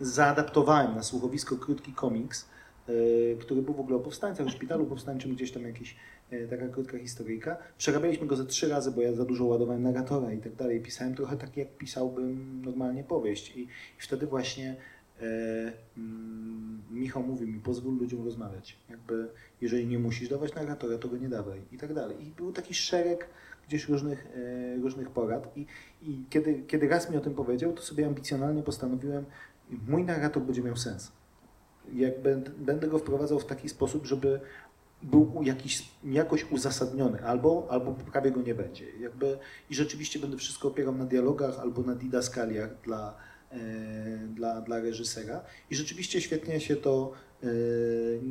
zaadaptowałem na słuchowisko krótki komiks, y, który był w ogóle o powstańcach, o szpitalu powstańczym, gdzieś tam jakiś e, taka krótka historyjka. Przerabialiśmy go ze trzy razy, bo ja za dużo ładowałem narratora i tak dalej. Pisałem trochę tak, jak pisałbym normalnie powieść. I, i wtedy właśnie Michał mówi mi, pozwól ludziom rozmawiać. Jakby, jeżeli nie musisz dawać narratora, to go nie dawaj i tak dalej. I był taki szereg gdzieś różnych, e, różnych porad i, i kiedy, kiedy raz mi o tym powiedział, to sobie ambicjonalnie postanowiłem, mój narrator będzie miał sens. Jak będę, go wprowadzał w taki sposób, żeby był jakiś, jakoś uzasadniony, albo, albo prawie go nie będzie. Jakby, I rzeczywiście będę wszystko opierał na dialogach albo na didaskaliach dla, e, dla, dla reżysera. I rzeczywiście świetnie się to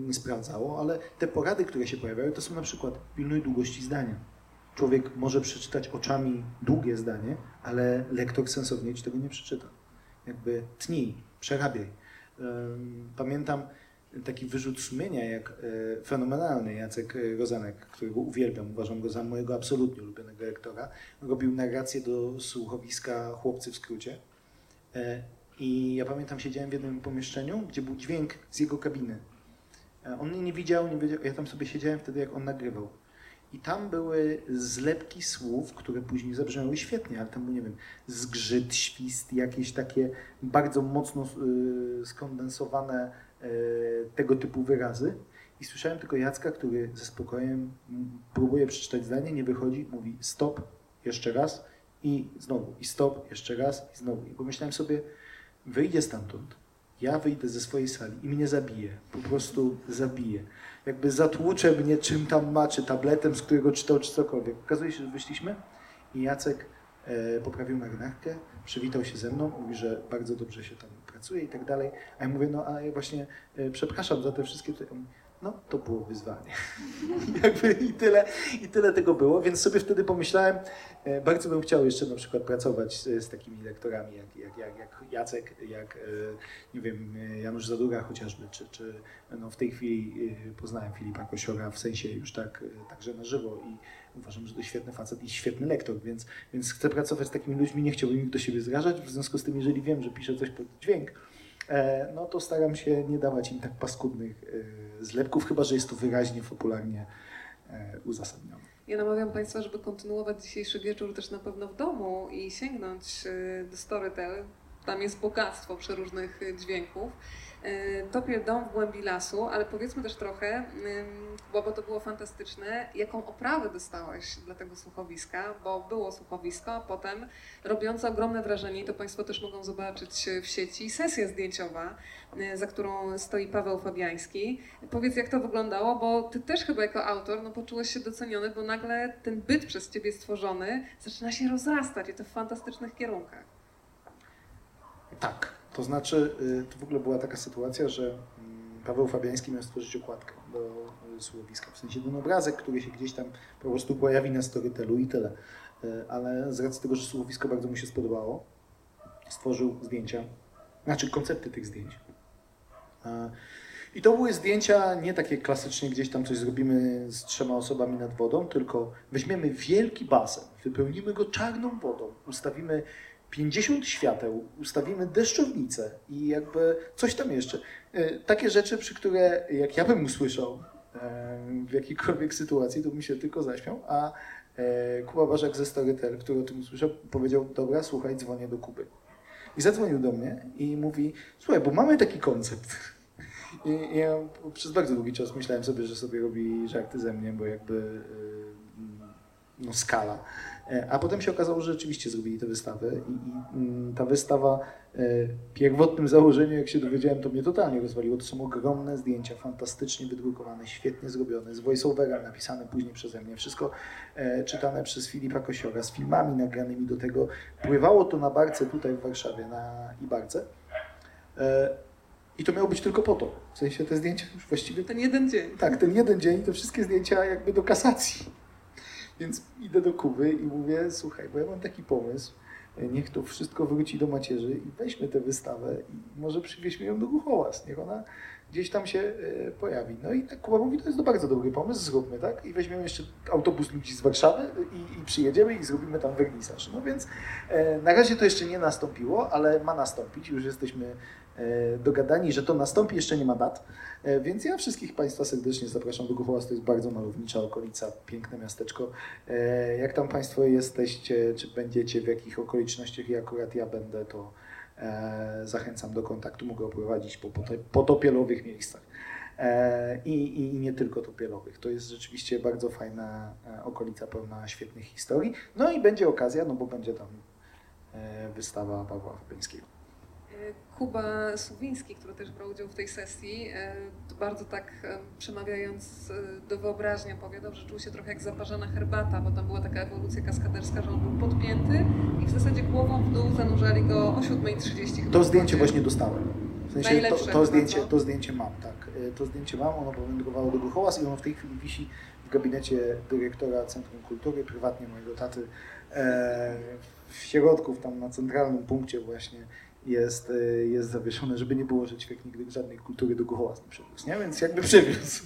e, sprawdzało, ale te porady, które się pojawiały, to są na przykład pilnuj długości zdania. Człowiek może przeczytać oczami długie zdanie, ale lektor sensownie ci tego nie przeczyta. Jakby tnij, przerabiaj. Em, Pamiętam taki wyrzut sumienia, jak e, fenomenalny Jacek e, Rozanek, którego uwielbiam, uważam go za mojego absolutnie ulubionego lektora, robił narrację do słuchowiska Chłopcy w skrócie. E, I ja pamiętam, siedziałem w jednym pomieszczeniu, gdzie był dźwięk z jego kabiny. E, On mnie nie widział, nie wiedział, ja tam sobie siedziałem wtedy, jak on nagrywał. I tam były zlepki słów, które później zabrzmiały świetnie, ale tam był, nie wiem, zgrzyt, świst, jakieś takie bardzo mocno y, skondensowane tego typu wyrazy. I słyszałem tylko Jacka, który ze spokojem próbuje przeczytać zdanie, nie wychodzi, mówi stop, jeszcze raz i znowu, i stop, jeszcze raz i znowu. I pomyślałem sobie, wyjdzie stamtąd, ja wyjdę ze swojej sali i mnie zabije, po prostu zabije. Jakby zatłucze mnie czym tam ma, czy tabletem, z którego czytał, czy cokolwiek. Okazuje się, że wyszliśmy i Jacek e, poprawił marynarkę, przywitał się ze mną, mówi, że bardzo dobrze się tam pracuje i tak dalej. A ja mówię, no a ja właśnie e, przepraszam za te wszystkie... Tutaj. No, to było wyzwanie. Jakby i tyle, I tyle tego było, więc sobie wtedy pomyślałem, e, bardzo bym chciał jeszcze na przykład pracować z, z takimi lektorami jak, jak, jak, jak Jacek, jak e, nie wiem, Janusz Zadura chociażby, czy, czy no w tej chwili e, poznałem Filipa Kosiora w sensie już tak, także na żywo i uważam, że to świetny facet i świetny lektor, więc, więc chcę pracować z takimi ludźmi, nie chciałbym ich do siebie zrażać, w związku z tym, jeżeli wiem, że piszę coś pod dźwięk, no to staram się nie dawać im tak paskudnych e, zlepków, chyba, że jest to wyraźnie, popularnie e, uzasadnione. Ja namawiam Państwa, żeby kontynuować dzisiejszy wieczór też na pewno w domu i sięgnąć do Storytel. Tam jest bogactwo przeróżnych dźwięków. Y, Topie dom w głębi lasu, ale powiedzmy też trochę, bo, to było fantastyczne, jaką oprawę dostałeś dla tego słuchowiska, bo było słuchowisko, a potem robiące ogromne wrażenie, i to Państwo też mogą zobaczyć w sieci, sesja zdjęciowa, y, za którą stoi Paweł Fabiański. Powiedz, jak to wyglądało, bo ty też chyba jako autor no, poczułeś się doceniony, bo nagle ten byt przez ciebie stworzony zaczyna się rozrastać i to w fantastycznych kierunkach. Tak, to znaczy, y, to w ogóle była taka sytuacja, że mm, Paweł Fabiański miał stworzyć okładkę do y, słuchowiska, w sensie ten obrazek, który się gdzieś tam po prostu pojawi na Storytelu i tyle. Y, Ale z racji tego, że słuchowisko bardzo mu się spodobało, stworzył zdjęcia, znaczy koncepty tych zdjęć. I to były zdjęcia nie takie klasycznie, gdzieś tam coś zrobimy z trzema osobami nad wodą, tylko weźmiemy wielki basen, wypełnimy go czarną wodą, ustawimy 50 świateł, ustawimy deszczownicę i jakby coś tam jeszcze. E, takie rzeczy, przy które jak ja bym usłyszał e, w jakiejkolwiek sytuacji, to bym się tylko zaśmiał, a e, Kuba Barzak ze Storytel, który o tym usłyszał, powiedział, dobra, słuchaj, dzwonię do Kuby. I zadzwonił do mnie i mówi, słuchaj, bo mamy taki koncept. I ja przez bardzo długi czas myślałem sobie, że sobie robi żarty ze mnie, bo jakby no, skala. E, a potem się okazało, że rzeczywiście zrobili tę wystawę i, i mm, ta wystawa w e, pierwotnym założeniu, jak się dowiedziałem, to mnie totalnie rozwaliło. To są ogromne zdjęcia, fantastycznie wydrukowane, świetnie zrobione, z voiceoverem napisane później przeze mnie. Wszystko e, czytane przez Filipa Kosiora, z filmami nagranymi do tego. Pływało to na barce tutaj w Warszawie, na Ibarce. I to miało być tylko po to. W sensie te zdjęcia już właściwie... Ten jeden dzień. Tak, ten jeden dzień, te wszystkie zdjęcia jakby do kasacji. Więc idę do Kuby i mówię, słuchaj, bo ja mam taki pomysł, niech to wszystko wróci do macierzy i weźmy tę wystawę i może przywieźmy ją do Głuchołaz, niech ona gdzieś tam się e, pojawi. No i tak Kuba mówi, to jest to bardzo dobry pomysł, zróbmy, tak? I weźmiemy jeszcze autobus ludzi z Warszawy i, i przyjedziemy i zrobimy tam wernisaż. No więc e, na razie to jeszcze nie nastąpiło, ale ma nastąpić, już jesteśmy e, dogadani, że to nastąpi, jeszcze nie ma dat. E, więc ja wszystkich Państwa serdecznie zapraszam do Głuchołaz, to jest bardzo malownicza okolica, piękne miasteczko. E, jak tam Państwo jesteście, czy będziecie, w jakich okolicznościach i akurat ja będę, to e, zachęcam do kontaktu, mogę oprowadzić po potopielowych miejscach. I, I, nie tylko topielowych. To jest rzeczywiście bardzo fajna okolica, pełna świetnych historii. No i będzie okazja, no bo będzie tam wystawa Pawła Fabińskiego. Kuba Suwiński, który też brał udział w tej sesji, e, bardzo tak e, przemawiając e, do wyobraźni opowiadał, że czuł się trochę jak zaparzona herbata, bo tam była taka ewolucja kaskaderska, że on był podpięty i w zasadzie głową w dół zanurzali go o 7.30. To zdjęcie właśnie dostałem. W sensie to, to, zdjęcie, to zdjęcie mam, tak. To zdjęcie mam, ono powędrowało do Głuchołaz i ono w tej chwili wisi w gabinecie dyrektora Centrum Kultury, prywatnie mojego taty, w środku, tam na centralnym punkcie właśnie jest, y, jest zawieszone, żeby nie było, że ćwiek nigdy żadnej kultury do Głuchołaz nie przywiózł, nie? Więc jakby przywiózł.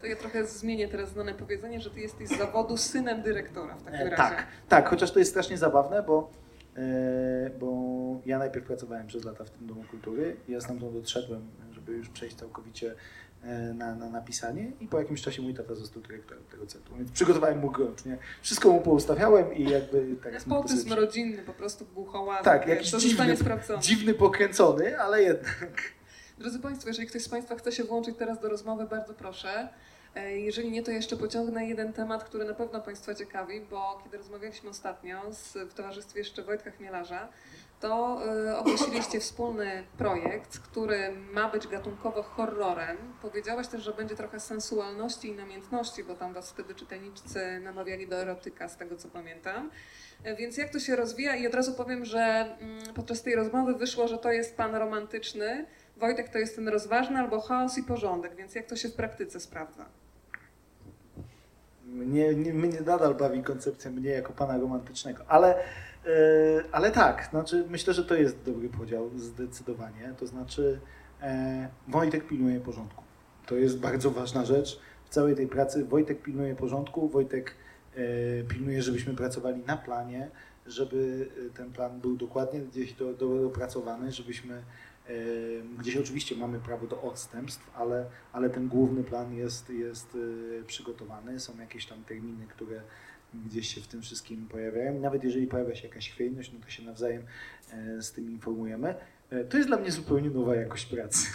To ja trochę zmienię teraz znane powiedzenie, że ty jesteś z zawodu synem dyrektora w takim e, razie. Tak, tak, chociaż to jest strasznie zabawne, bo, e, bo ja najpierw pracowałem przez lata w tym Domu Kultury i ja stamtąd doszedłem, żeby już przejść całkowicie na, na napisanie i po jakimś czasie mój tata został dyrektorem tego centrum, więc przygotowałem mu grącz, nie? Wszystko mu poustawiałem i jakby tak... Nepotyzm rodzinny, po prostu buchoła, tak, jakiś dziwny, dziwny, pokręcony, ale jednak. Drodzy Państwo, jeżeli ktoś z Państwa chce się włączyć teraz do rozmowy, bardzo proszę. E, jeżeli nie, to jeszcze pociągnę jeden temat, który na pewno Państwa ciekawi, bo kiedy rozmawialiśmy ostatnio z, w towarzystwie jeszcze Wojtka Chmielarza, to y, ogłosiliście wspólny projekt, który ma być gatunkowo horrorem. Powiedziałaś też, że będzie trochę sensualności i namiętności, bo tam was wtedy czytelniczcy namawiali do erotyka, z tego co pamiętam. E, więc jak to się rozwija? I od razu powiem, że mm, podczas tej rozmowy wyszło, że to jest pan romantyczny, Wojtek to jest ten rozważny albo chaos i porządek, więc jak to się w praktyce sprawdza? Mnie, nie, mnie nadal bawi koncepcja mnie jako pana romantycznego, ale ale tak, znaczy myślę, że to jest dobry podział zdecydowanie. To znaczy e, Wojtek pilnuje porządku. To jest bardzo ważna rzecz w całej tej pracy. Wojtek pilnuje porządku, Wojtek e, pilnuje, żebyśmy pracowali na planie, żeby ten plan był dokładnie gdzieś do, do, dopracowany, żebyśmy gdzieś oczywiście mamy prawo do odstępstw, ale, ale ten główny plan jest, jest przygotowany. Są jakieś tam terminy, które gdzieś się w tym wszystkim pojawiają. Nawet jeżeli pojawia się jakaś chwiejność, no to się nawzajem e, z tym informujemy. E, to jest dla mnie zupełnie nowa jakość pracy.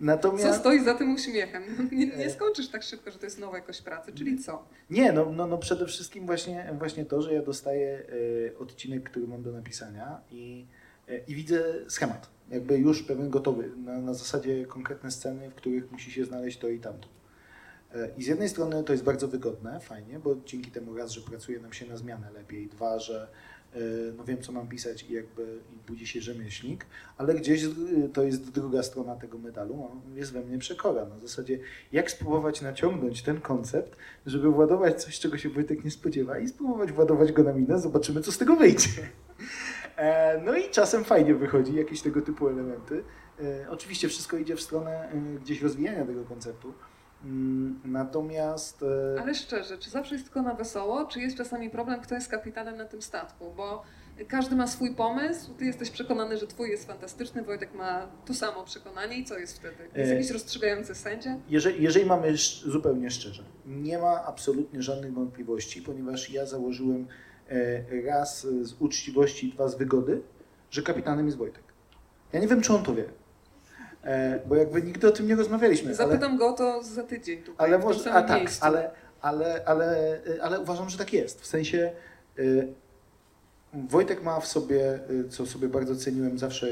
Natomiast... Co stoi za tym uśmiechem? Nie, nie, skończysz tak szybko, że to jest nowa jakość pracy, czyli co? Nie, no, no, no przede wszystkim właśnie, właśnie to, że ja dostaję e, odcinek, który mam do napisania i, i widzę schemat. Jakby już pewien gotowy, na, na zasadzie konkretne sceny, w których musi się znaleźć to i tamto. I z jednej strony to jest bardzo wygodne, fajnie, bo dzięki temu raz, że pracuje nam się na zmianę lepiej, dwa, że e, no wiem, co mam pisać i jakby i budzi się rzemieślnik, ale gdzieś e, to jest druga strona tego medalu, jest we mnie przekora. Na zasadzie, jak spróbować naciągnąć ten koncept, żeby władować coś, czego się Wojtek nie spodziewa i spróbować władować go na minę, zobaczymy, co z tego wyjdzie. E, no i czasem fajnie wychodzi jakieś tego typu elementy. Oczywiście wszystko idzie w stronę gdzieś rozwijania tego konceptu, natomiast. E, Ale szczerze, czy zawsze jest tylko na wesoło, czy jest czasami problem, kto jest kapitanem na tym statku? Bo Każdy ma swój pomysł, ty jesteś przekonany, że twój jest fantastyczny, Wojtek ma to samo przekonanie i co jest wtedy? Jest E, jakiś rozstrzygający sędzia? Jeżeli, jeżeli mamy zupełnie szczerze, nie ma absolutnie żadnych wątpliwości, ponieważ ja założyłem e, raz z uczciwości, dwa z wygody, że kapitanem jest Wojtek. Ja nie wiem, czy on to wie, bo jakby nigdy o tym nie rozmawialiśmy. ale- Zapytam go o to za tydzień tutaj, Ale może, a tak, miejscu. ale, ale, ale, ale uważam, że tak jest. W sensie y, Wojtek ma w sobie, co sobie bardzo ceniłem zawsze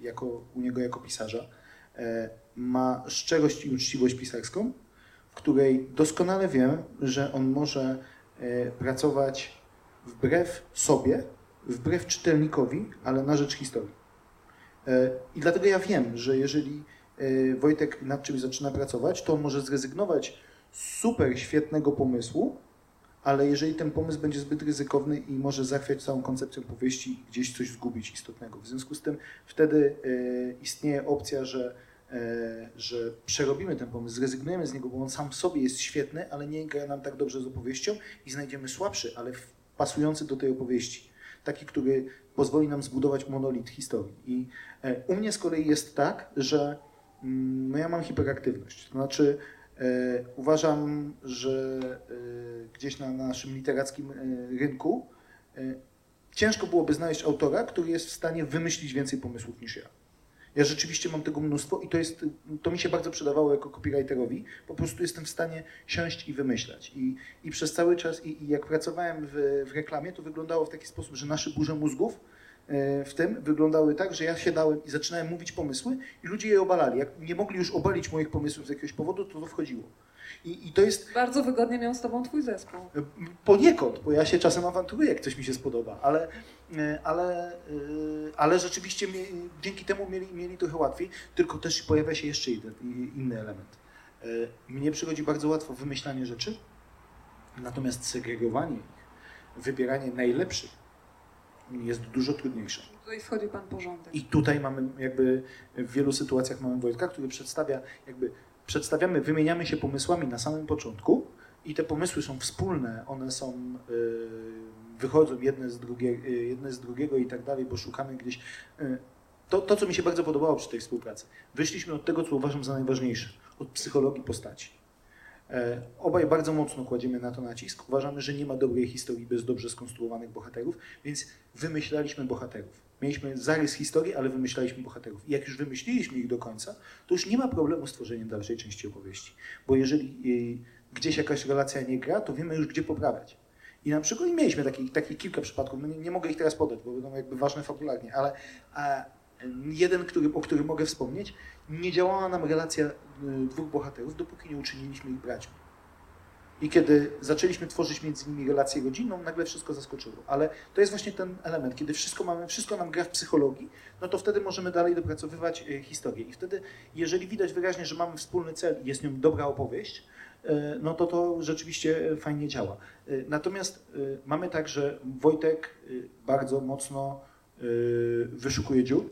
jako, u niego jako pisarza, ma szczerość i uczciwość pisarską, w której doskonale wiem, że on może pracować wbrew sobie, wbrew czytelnikowi, ale na rzecz historii. E, I dlatego ja wiem, że jeżeli e, Wojtek nad czymś zaczyna pracować, to on może zrezygnować z super świetnego pomysłu, ale jeżeli ten pomysł będzie zbyt ryzykowny i może zachwiać całą koncepcją powieści i gdzieś coś zgubić istotnego. W związku z tym wtedy e, istnieje opcja, że, że przerobimy ten pomysł, zrezygnujemy z niego, bo on sam w sobie jest świetny, ale nie gra nam tak dobrze z opowieścią i znajdziemy słabszy, ale pasujący do tej opowieści. Taki, który pozwoli nam zbudować monolit historii. I e, u mnie z kolei jest tak, że mm, no ja mam hiperaktywność. To znaczy e, uważam, że e, gdzieś na naszym literackim rynku ciężko byłoby znaleźć autora, który jest w stanie wymyślić więcej pomysłów niż ja. Ja rzeczywiście mam tego mnóstwo i to, jest, to mi się bardzo przydawało jako copywriterowi. Po prostu jestem w stanie siąść i wymyślać. I, i przez cały czas, i, i jak pracowałem w, w reklamie, to wyglądało w taki sposób, że nasze burze mózgów e, w tym wyglądały tak, że ja siadałem i zaczynałem mówić pomysły i ludzie je obalali. Jak nie mogli już obalić moich pomysłów z jakiegoś powodu, to to wchodziło. I, i to jest Bardzo wygodnie miał z tobą twój zespół. Poniekąd, bo ja się czasem awanturuję, jak coś mi się spodoba, ale, e, ale, e, ale rzeczywiście dzięki temu mieli, mieli trochę łatwiej, tylko też pojawia się jeszcze jeden, inny element. E, Mnie przychodzi bardzo łatwo wymyślanie rzeczy, natomiast segregowanie ich, wybieranie najlepszych jest dużo trudniejsze. Tutaj wchodzi pan porządek. I tutaj mamy jakby w wielu sytuacjach mamy Wojtka, który przedstawia jakby przedstawiamy, wymieniamy się pomysłami na samym początku i te pomysły są wspólne, one są y, wychodzą jedne z, drugie, y, jedne z drugiego i tak dalej, bo szukamy gdzieś y, to, to, co mi się bardzo podobało przy tej współpracy. Wyszliśmy od tego, co uważam za najważniejsze, od psychologii postaci. E, Obaj bardzo mocno kładziemy na to nacisk. Uważamy, że nie ma dobrej historii bez dobrze skonstruowanych bohaterów, więc wymyślaliśmy bohaterów. Mieliśmy zarys historii, ale wymyślaliśmy bohaterów. I jak już wymyśliliśmy ich do końca, to już nie ma problemu z tworzeniem dalszej części opowieści. Bo jeżeli y, gdzieś jakaś relacja nie gra, to wiemy już, gdzie poprawiać. I na przykład mieliśmy takich, takich kilka przypadków, no nie, nie mogę ich teraz podać, bo będą jakby ważne fabularnie, ale jeden, który, o którym mogę wspomnieć, nie działała nam relacja y, dwóch bohaterów, dopóki nie uczyniliśmy ich braćmi. I kiedy zaczęliśmy tworzyć między nimi relację rodzinną, nagle wszystko zaskoczyło. Ale to jest właśnie ten element, kiedy wszystko mamy, wszystko nam gra w psychologii, no to wtedy możemy dalej dopracowywać y, historię. I wtedy, jeżeli widać wyraźnie, że mamy wspólny cel i jest nią dobra opowieść, y, no to to rzeczywiście fajnie działa. Natomiast mamy tak, że Wojtek bardzo mocno wyszukuje dziur,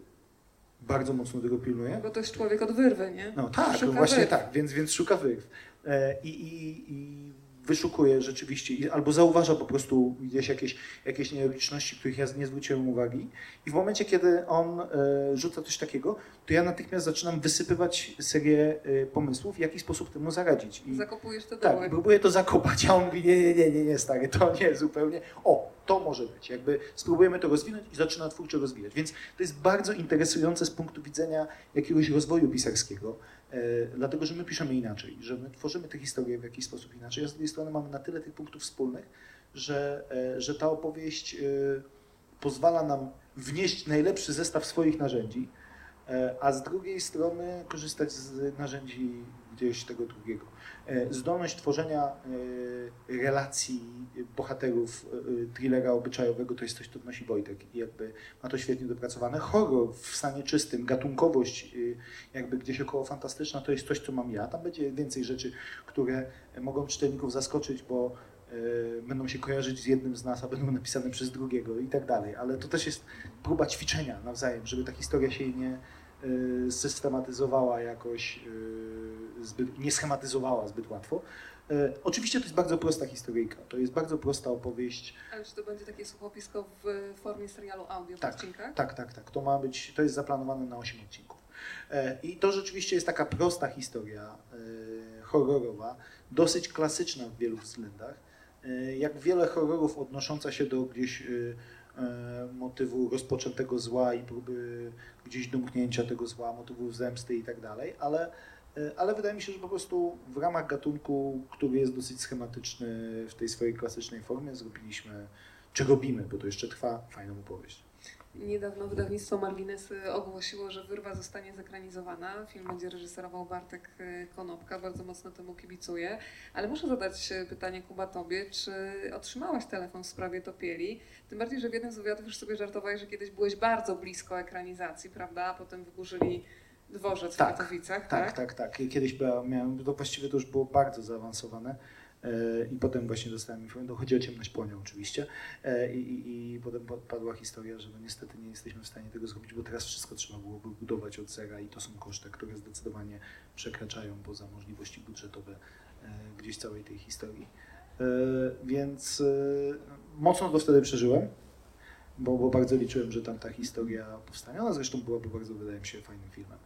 bardzo mocno tego pilnuje. Bo to jest człowiek od wyrwy, nie? No tak, Szuka właśnie wyrw. tak, więc, więc szuka wyrw. E, I, i, i wyszukuje rzeczywiście, albo zauważa po prostu gdzieś jakieś, jakieś nielogiczności, których ja nie zwróciłem uwagi. I w momencie, kiedy on e, rzuca coś takiego, to ja natychmiast zaczynam wysypywać serię e, pomysłów, w jaki sposób temu zaradzić. I, Zakopujesz te tak, doły. i próbuję to zakopać, a on mówi, nie, nie, nie, nie, nie, stary, to nie, zupełnie. O, to może być. Jakby spróbujemy to rozwinąć i zaczyna twórczo rozwijać. Więc to jest bardzo interesujące z punktu widzenia jakiegoś rozwoju pisarskiego, dlatego, że my piszemy inaczej, że my tworzymy te historie w jakiś sposób inaczej, a z drugiej strony mamy na tyle tych punktów wspólnych, że, e, że ta opowieść e, pozwala nam wnieść najlepszy zestaw swoich narzędzi, e, a z drugiej strony korzystać z narzędzi gdzieś tego drugiego. E, Zdolność tworzenia e, relacji bohaterów e, thrillera obyczajowego to jest coś, co nosi Wojtek i jakby ma to świetnie dopracowane. Horror w stanie czystym, gatunkowość jakby gdzieś około fantastyczna to jest coś, co mam ja. Tam będzie więcej rzeczy, które mogą czytelników zaskoczyć, bo będą się kojarzyć z jednym z nas, a będą napisane przez drugiego i tak dalej. Ale to też jest próba ćwiczenia nawzajem, żeby ta historia się nie systematyzowała jakoś zbyt, nie schematyzowała zbyt łatwo. E, oczywiście to jest bardzo prosta historyjka, to jest bardzo prosta opowieść. Ale czy to będzie takie słuchowisko w formie serialu audio tak, w odcinkach? Tak, tak, tak. To ma być, to jest zaplanowane na 8 odcinków. E, I to rzeczywiście jest taka prosta historia e, horrorowa, dosyć klasyczna w wielu względach. E, jak wiele horrorów odnosząca się do gdzieś motywu rozpoczętego zła i próby gdzieś domknięcia tego zła, motywu zemsty i tak dalej, ale, ale wydaje mi się, że po prostu w ramach gatunku, który jest dosyć schematyczny w tej swojej klasycznej formie, zrobiliśmy, czy robimy, bo to jeszcze trwa, fajną opowieść. Niedawno wydawnictwo Marginesy ogłosiło, że Wyrwa zostanie zekranizowana. Film będzie reżyserował Bartek e, Konopka, bardzo mocno temu kibicuję. Ale muszę zadać pytanie Kuba Tobie, czy otrzymałaś telefon w sprawie Topieli? Tym bardziej, że w jednym z wywiadów już sobie żartowałeś, że kiedyś byłeś bardzo blisko ekranizacji, prawda? A potem wyburzyli dworzec tak, w Katowicach, tak? Tak, tak, tak. Kiedyś miałem, to właściwie to już było bardzo zaawansowane i potem właśnie dostałem informację, chodzi o ciemność płonia oczywiście e, I, i, i potem padła historia, że no niestety nie jesteśmy w stanie tego zrobić, bo teraz wszystko trzeba byłoby budować od zera i to są koszty, które zdecydowanie przekraczają poza możliwości budżetowe e, gdzieś całej tej historii. E, więc mocno to wtedy przeżyłem, bo, bo bardzo liczyłem, że tam ta historia powstanie. Ona zresztą byłaby bardzo, wydaje mi się, fajnym filmem.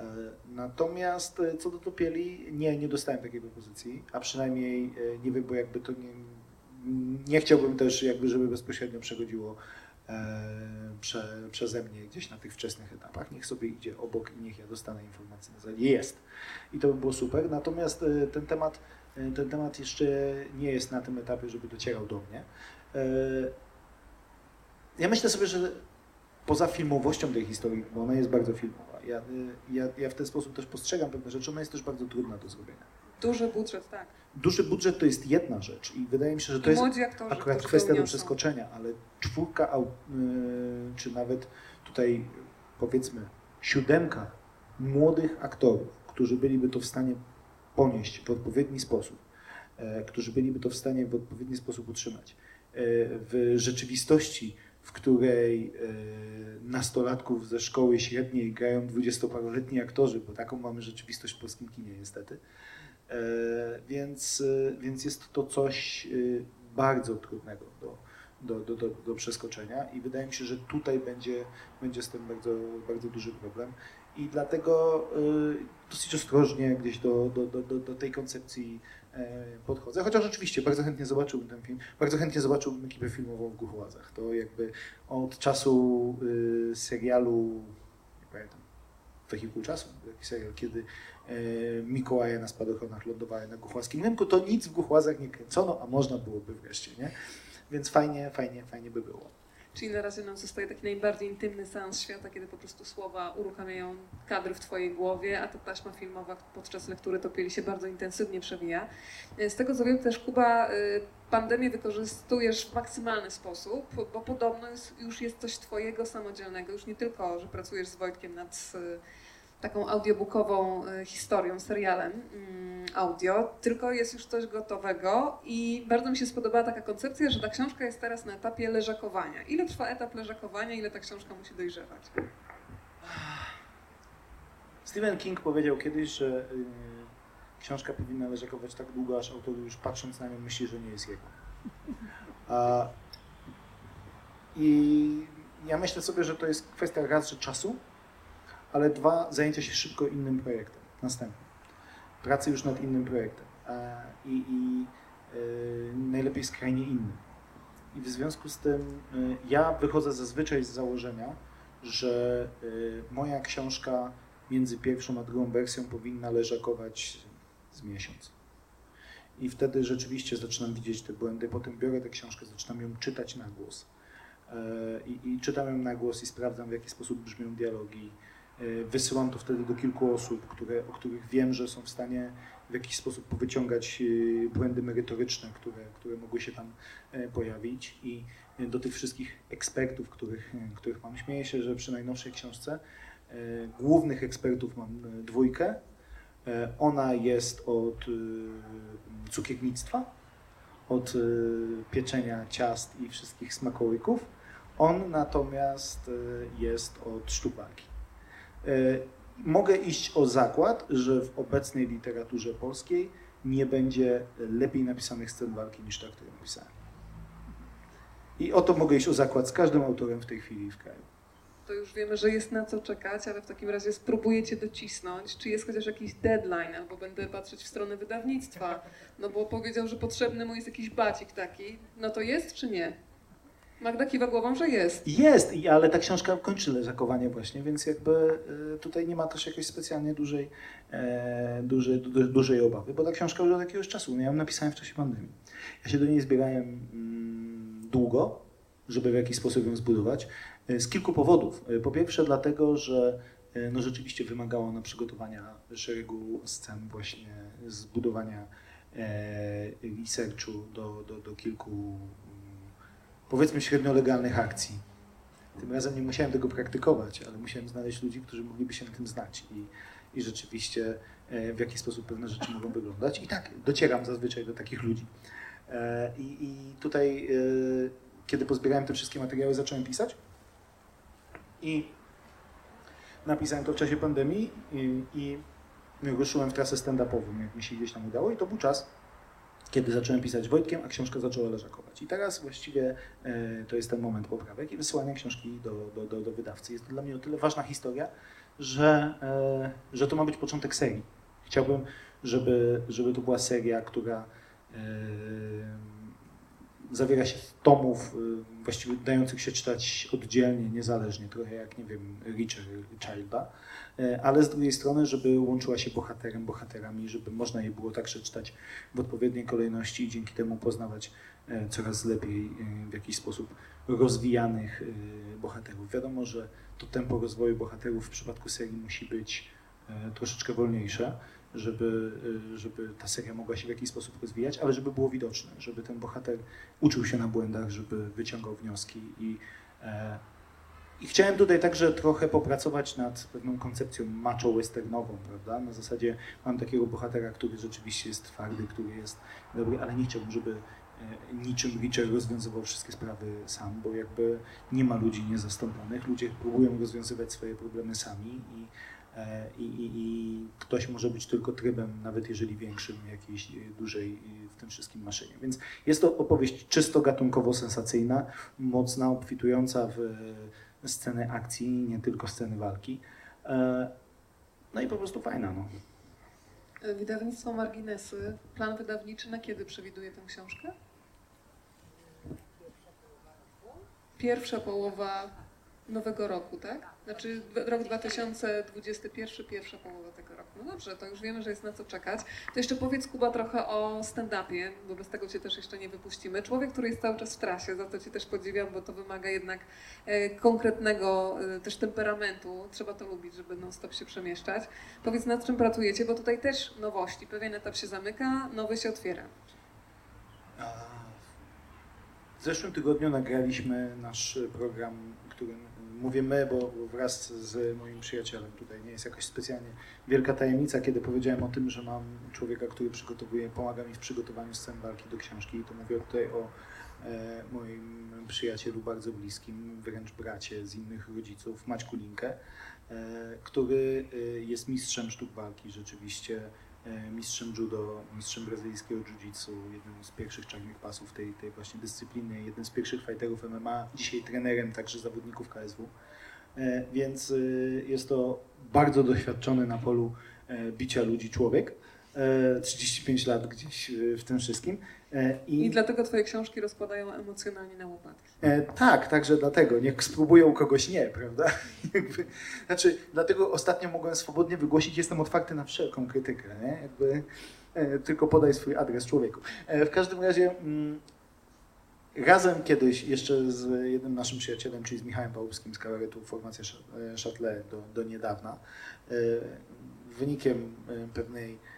E, natomiast e, co do topieli, nie, nie dostałem takiej propozycji, a przynajmniej e, nie wiem, bo jakby to nie, nie chciałbym też jakby, żeby bezpośrednio przechodziło prze, przeze mnie gdzieś na tych wczesnych etapach. Niech sobie idzie obok i niech ja dostanę informację zasadzie jest. I to by było super. Natomiast ten temat, ten temat jeszcze nie jest na tym etapie, żeby docierał do mnie. Ja myślę sobie, że poza filmowością tej historii, bo ona jest bardzo filmowa, ja, ja, ja w ten sposób też postrzegam pewne rzeczy, ona jest też bardzo trudna do zrobienia. Duży budżet, tak. Duży budżet to jest jedna rzecz i wydaje mi się, że to jest akurat kwestia do przeskoczenia, ale czwórka, y, czy nawet tutaj powiedzmy siódemka młodych aktorów, którzy byliby to w stanie ponieść w odpowiedni sposób, e, którzy byliby to w stanie w odpowiedni sposób utrzymać. E, w rzeczywistości w której e, nastolatków ze szkoły średniej grają dwudziestoparoletni aktorzy, bo taką mamy rzeczywistość w polskim kinie niestety. E, więc, e, więc jest to coś bardzo trudnego do, do, do, do, przeskoczenia i wydaje mi się, że tutaj będzie, będzie z tym bardzo, bardzo duży problem. I dlatego dosyć ostrożnie gdzieś do, do, do, do tej koncepcji E, podchodzę. Chociaż oczywiście bardzo chętnie zobaczyłbym ten film, bardzo chętnie zobaczyłbym ekipę filmową w Głuchołazach. To jakby od czasu y, serialu, nie pamiętam, wehikuł czasu, taki serial, kiedy y, Mikołaje na spadochronach lądowały na Głuchłaskim rynku, to nic w Głuchłazach nie kręcono, a można byłoby wreszcie, nie? Więc fajnie, fajnie, fajnie by było. Czyli na razie nam zostaje taki najbardziej intymny seans świata, kiedy po prostu słowa uruchamiają kadry w Twojej głowie, a ta taśma filmowa podczas lektury topieli się bardzo intensywnie przewija. Z tego co wiem też Kuba, y, pandemię wykorzystujesz w maksymalny sposób, bo podobno już jest coś Twojego samodzielnego, już nie tylko, że pracujesz z Wojtkiem nad y, taką audiobookową y, historią, serialem mm, audio, tylko jest już coś gotowego i bardzo mi się spodobała taka koncepcja, że ta książka jest teraz na etapie leżakowania. Ile trwa etap leżakowania, ile ta książka musi dojrzewać? Stephen King powiedział kiedyś, że y, książka powinna leżakować tak długo, aż autor już patrząc na nią myśli, że nie jest jego. I ja myślę sobie, że to jest kwestia raz, że czasu, ale dwa, zajęcia się szybko innym projektem, następnym. Pracy już nad innym projektem i, i y, najlepiej skrajnie innym. I w związku z tym y, ja wychodzę zazwyczaj z założenia, że y, moja książka między pierwszą a drugą wersją powinna leżakować z miesiąc. I wtedy rzeczywiście zaczynam widzieć te błędy, potem biorę tę książkę, zaczynam ją czytać na głos. I, i czytam ją na głos i sprawdzam, w jaki sposób brzmią dialogi, wysyłam to wtedy do kilku osób, które, o których wiem, że są w stanie w jakiś sposób powyciągać e, błędy merytoryczne, które, które mogły się tam e, pojawić i do tych wszystkich ekspertów, których, których mam. Śmieję się, że przy najnowszej książce głównych ekspertów mam dwójkę. Ona jest od cukiernictwa, od pieczenia ciast i wszystkich smakołyków. On natomiast jest od. E, mogę iść o zakład, że w obecnej literaturze polskiej nie będzie lepiej napisanych scen walki niż ta, którą napisałem. I o to mogę iść o zakład z każdym autorem w tej chwili w kraju. To już wiemy, że jest na co czekać, ale w takim razie spróbujecie docisnąć. Czy jest chociaż jakiś deadline, albo będę patrzeć w stronę wydawnictwa? No bo powiedział, że potrzebny mu jest jakiś bacik taki. No to jest czy nie? Magda kiwa głową, że jest. Jest, ale ta książka kończy leżakowanie właśnie, więc jakby y, tutaj nie ma też jakiejś specjalnie dużej, e, dużej, du, dużej obawy, bo ta książka już od jakiegoś czasu, ja ją napisałem w czasie pandemii. Ja się do niej zbierałem mm, długo, żeby w jakiś sposób ją zbudować, e, z kilku powodów. E, Po pierwsze dlatego, że no rzeczywiście wymagało ona przygotowania szeregu scen, właśnie zbudowania e, researchu do, do, do kilku powiedzmy średnio legalnych akcji. Tym razem nie musiałem tego praktykować, ale musiałem znaleźć ludzi, którzy mogliby się na tym znać i, i rzeczywiście e, w jaki sposób pewne rzeczy mogą wyglądać. I tak, docieram zazwyczaj do takich ludzi. E, I, i tutaj, e, kiedy pozbierałem te wszystkie materiały, zacząłem pisać i napisałem to w czasie pandemii i, i ruszyłem w trasę stand-upową, jak mi się gdzieś tam udało i to był czas, kiedy zacząłem pisać Wojtkiem, a książka zaczęła leżakować. I teraz właściwie e, to jest ten moment poprawek i wysyłania książki do, do, do, do wydawcy. Jest to dla mnie o tyle ważna historia, że, e, że to ma być początek serii. Chciałbym, żeby, żeby to była seria, która e, zawiera się tomów właściwie dających się czytać oddzielnie, niezależnie, trochę jak, nie wiem, Richer Childa, ale z drugiej strony, żeby łączyła się bohaterem, bohaterami, żeby można je było także czytać w odpowiedniej kolejności i dzięki temu poznawać e, coraz lepiej e, w jakiś sposób rozwijanych e, bohaterów. Wiadomo, że to tempo rozwoju bohaterów w przypadku serii musi być e, troszeczkę wolniejsze, żeby, e, żeby ta seria mogła się w jakiś sposób rozwijać, ale żeby było widoczne, żeby ten bohater uczył się na błędach, żeby wyciągał wnioski i e, i chciałem tutaj także trochę popracować nad pewną koncepcją macho-westernową, prawda? Na zasadzie mam takiego bohatera, który rzeczywiście jest twardy, który jest dobry, ale nie chciałbym, żeby e, niczym Richer rozwiązywał wszystkie sprawy sam, bo jakby nie ma ludzi niezastąpionych. Ludzie próbują rozwiązywać swoje problemy sami i, e, i, i, i ktoś może być tylko trybem, nawet jeżeli większym, jakiejś dużej e, w tym wszystkim maszynie. Więc jest to opowieść czysto gatunkowo-sensacyjna, mocna, obfitująca w sceny akcji, nie tylko sceny walki. E, No i po prostu fajna. No. E, Wydawnictwo Marginesy. Plan wydawniczy na kiedy przewiduje tę książkę? Pierwsza połowa nowego roku, tak? Znaczy rok 2021, pierwsza połowa tego. No dobrze, to już wiemy, że jest na co czekać. To jeszcze powiedz Kuba trochę o stand-upie, bo bez tego Cię też jeszcze nie wypuścimy. Człowiek, który jest cały czas w trasie, za to Cię też podziwiam, bo to wymaga jednak e, konkretnego e, też temperamentu. Trzeba to lubić, żeby non-stop się przemieszczać. Powiedz nad czym pracujecie, bo tutaj też nowości. Pewien etap się zamyka, nowy się otwiera. W zeszłym tygodniu nagraliśmy nasz program, którym mówię my, bo wraz z moim przyjacielem tutaj nie jest jakaś specjalnie wielka tajemnica, kiedy powiedziałem o tym, że mam człowieka, który przygotowuje, pomaga mi w przygotowaniu scen walki do książki. I to mówię tutaj o e, moim przyjacielu bardzo bliskim, wręcz bracie z innych rodziców, Maćku Linkę, e, który e, jest mistrzem sztuk walki rzeczywiście mistrzem judo, mistrzem brazylijskiego jiu-jitsu, jednym z pierwszych czarnych pasów tej, tej właśnie dyscypliny, jednym z pierwszych fighterów MMA, dzisiaj trenerem także zawodników KSW. E, Więc e, jest to bardzo doświadczony na polu e, bicia ludzi człowiek. E, 35 lat gdzieś e, w tym wszystkim. E, I dlatego Twoje książki rozkładają emocjonalnie na łopatki. E, tak, także dlatego. Niech spróbują kogoś nie, prawda? Znaczy, dlatego ostatnio mogłem swobodnie wygłosić, jestem otwarty na wszelką krytykę, nie? Jakby, e, tylko podaj swój adres człowieku. E, w każdym razie mm, razem kiedyś jeszcze z jednym naszym przyjacielem, czyli z Michałem Pałubskim z kabaretu Formacja e, Châtelet do, do niedawna, e, wynikiem e, pewnej e,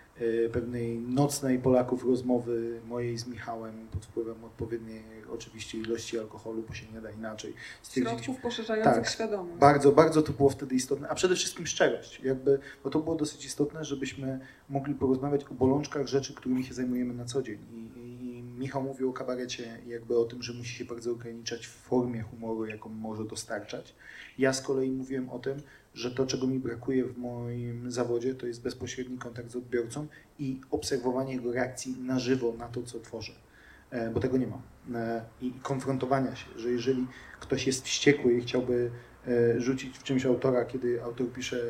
pewnej nocnej Polaków rozmowy mojej z Michałem pod wpływem odpowiedniej oczywiście ilości alkoholu, bo się nie da inaczej. Środków poszerzających Tak. świadomość. bardzo, bardzo to było wtedy istotne, a przede wszystkim szczerość, jakby, bo to było dosyć istotne, żebyśmy mogli porozmawiać o bolączkach rzeczy, którymi się zajmujemy na co dzień. I, i Michał mówił o kabarecie jakby o tym, że musi się bardzo ograniczać w formie humoru, jaką może dostarczać. Ja z kolei mówiłem o tym, że to, czego mi brakuje w moim zawodzie, to jest bezpośredni kontakt z odbiorcą i obserwowanie jego reakcji na żywo na to, co tworzę. E, bo tego nie mam. E, I konfrontowania się, że jeżeli ktoś jest wściekły i chciałby e, rzucić w czymś autora, kiedy autor pisze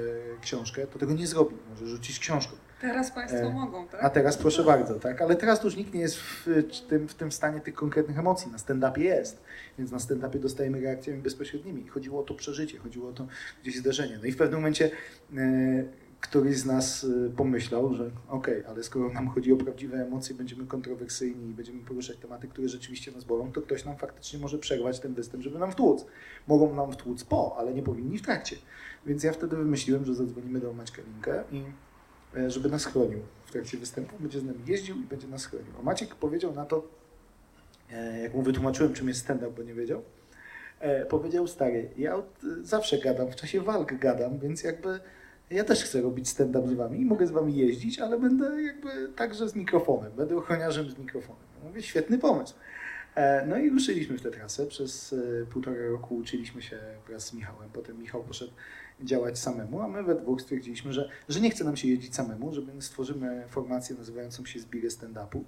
książkę, to tego nie zrobi. Może rzucić książką. Teraz Państwo E, mogą, tak? A teraz proszę bardzo, tak? Ale teraz już nikt nie jest w tym, w tym stanie tych konkretnych emocji. Na stand-upie jest. Więc na stand-upie dostajemy reakcjami bezpośrednimi. Chodziło o to przeżycie, chodziło o to gdzieś zdarzenie. No i w pewnym momencie e, któryś z nas e, pomyślał, że okej, ale skoro nam chodzi o prawdziwe emocje, będziemy kontrowersyjni i będziemy poruszać tematy, które rzeczywiście nas bolą, to ktoś nam faktycznie może przerwać ten występ, żeby nam wtłuc. Mogą nam wtłuc po, ale nie powinni w trakcie. Więc ja wtedy wymyśliłem, że zadzwonimy do Maćka Linkę i żeby nas chronił w trakcie występu, będzie z nami jeździł i będzie nas chronił. A Maciek powiedział na to, e, jak mu wytłumaczyłem, czym jest stand-up, bo nie wiedział, e, powiedział, stary, ja od, zawsze gadam, w czasie walk gadam, więc jakby ja też chcę robić stand-up z wami i mogę z wami jeździć, ale będę jakby także z mikrofonem, będę ochroniarzem z mikrofonem. Mówię, świetny pomysł. E, No i ruszyliśmy w tę trasę. Przez e, półtora roku uczyliśmy się wraz z Michałem. Potem Michał poszedł działać samemu, a my we dwóch stwierdziliśmy, że, że nie chce nam się jeździć samemu, że my stworzymy formację nazywającą się Zbirę Stand-Upu.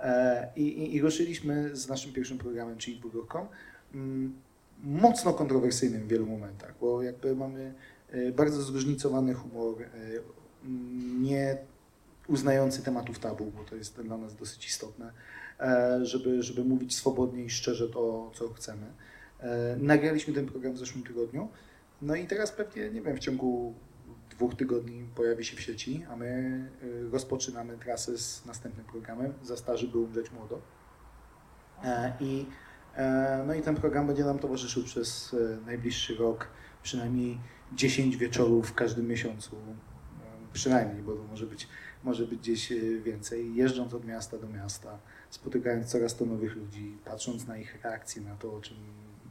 E, I, i, I ruszyliśmy z naszym pierwszym programem, czyli Dwugórką, mm, mocno kontrowersyjnym w wielu momentach, bo jakby mamy e, bardzo zróżnicowany humor, e, mm, nie uznający tematów tabu, bo to jest dla nas dosyć istotne, żeby, żeby mówić swobodnie i szczerze to, co chcemy. Nagraliśmy ten program w zeszłym tygodniu, no i teraz pewnie, nie wiem, w ciągu dwóch tygodni pojawi się w sieci, a my y, rozpoczynamy trasę z następnym programem Za starzy, by umrzeć młodo. E, I, e, no i ten program będzie nam towarzyszył przez e, najbliższy rok, przynajmniej 10 wieczorów w każdym miesiącu. Przynajmniej, bo to może być, może być gdzieś więcej. Jeżdżąc od miasta do miasta, spotykając coraz to nowych ludzi, patrząc na ich reakcje na to, o czym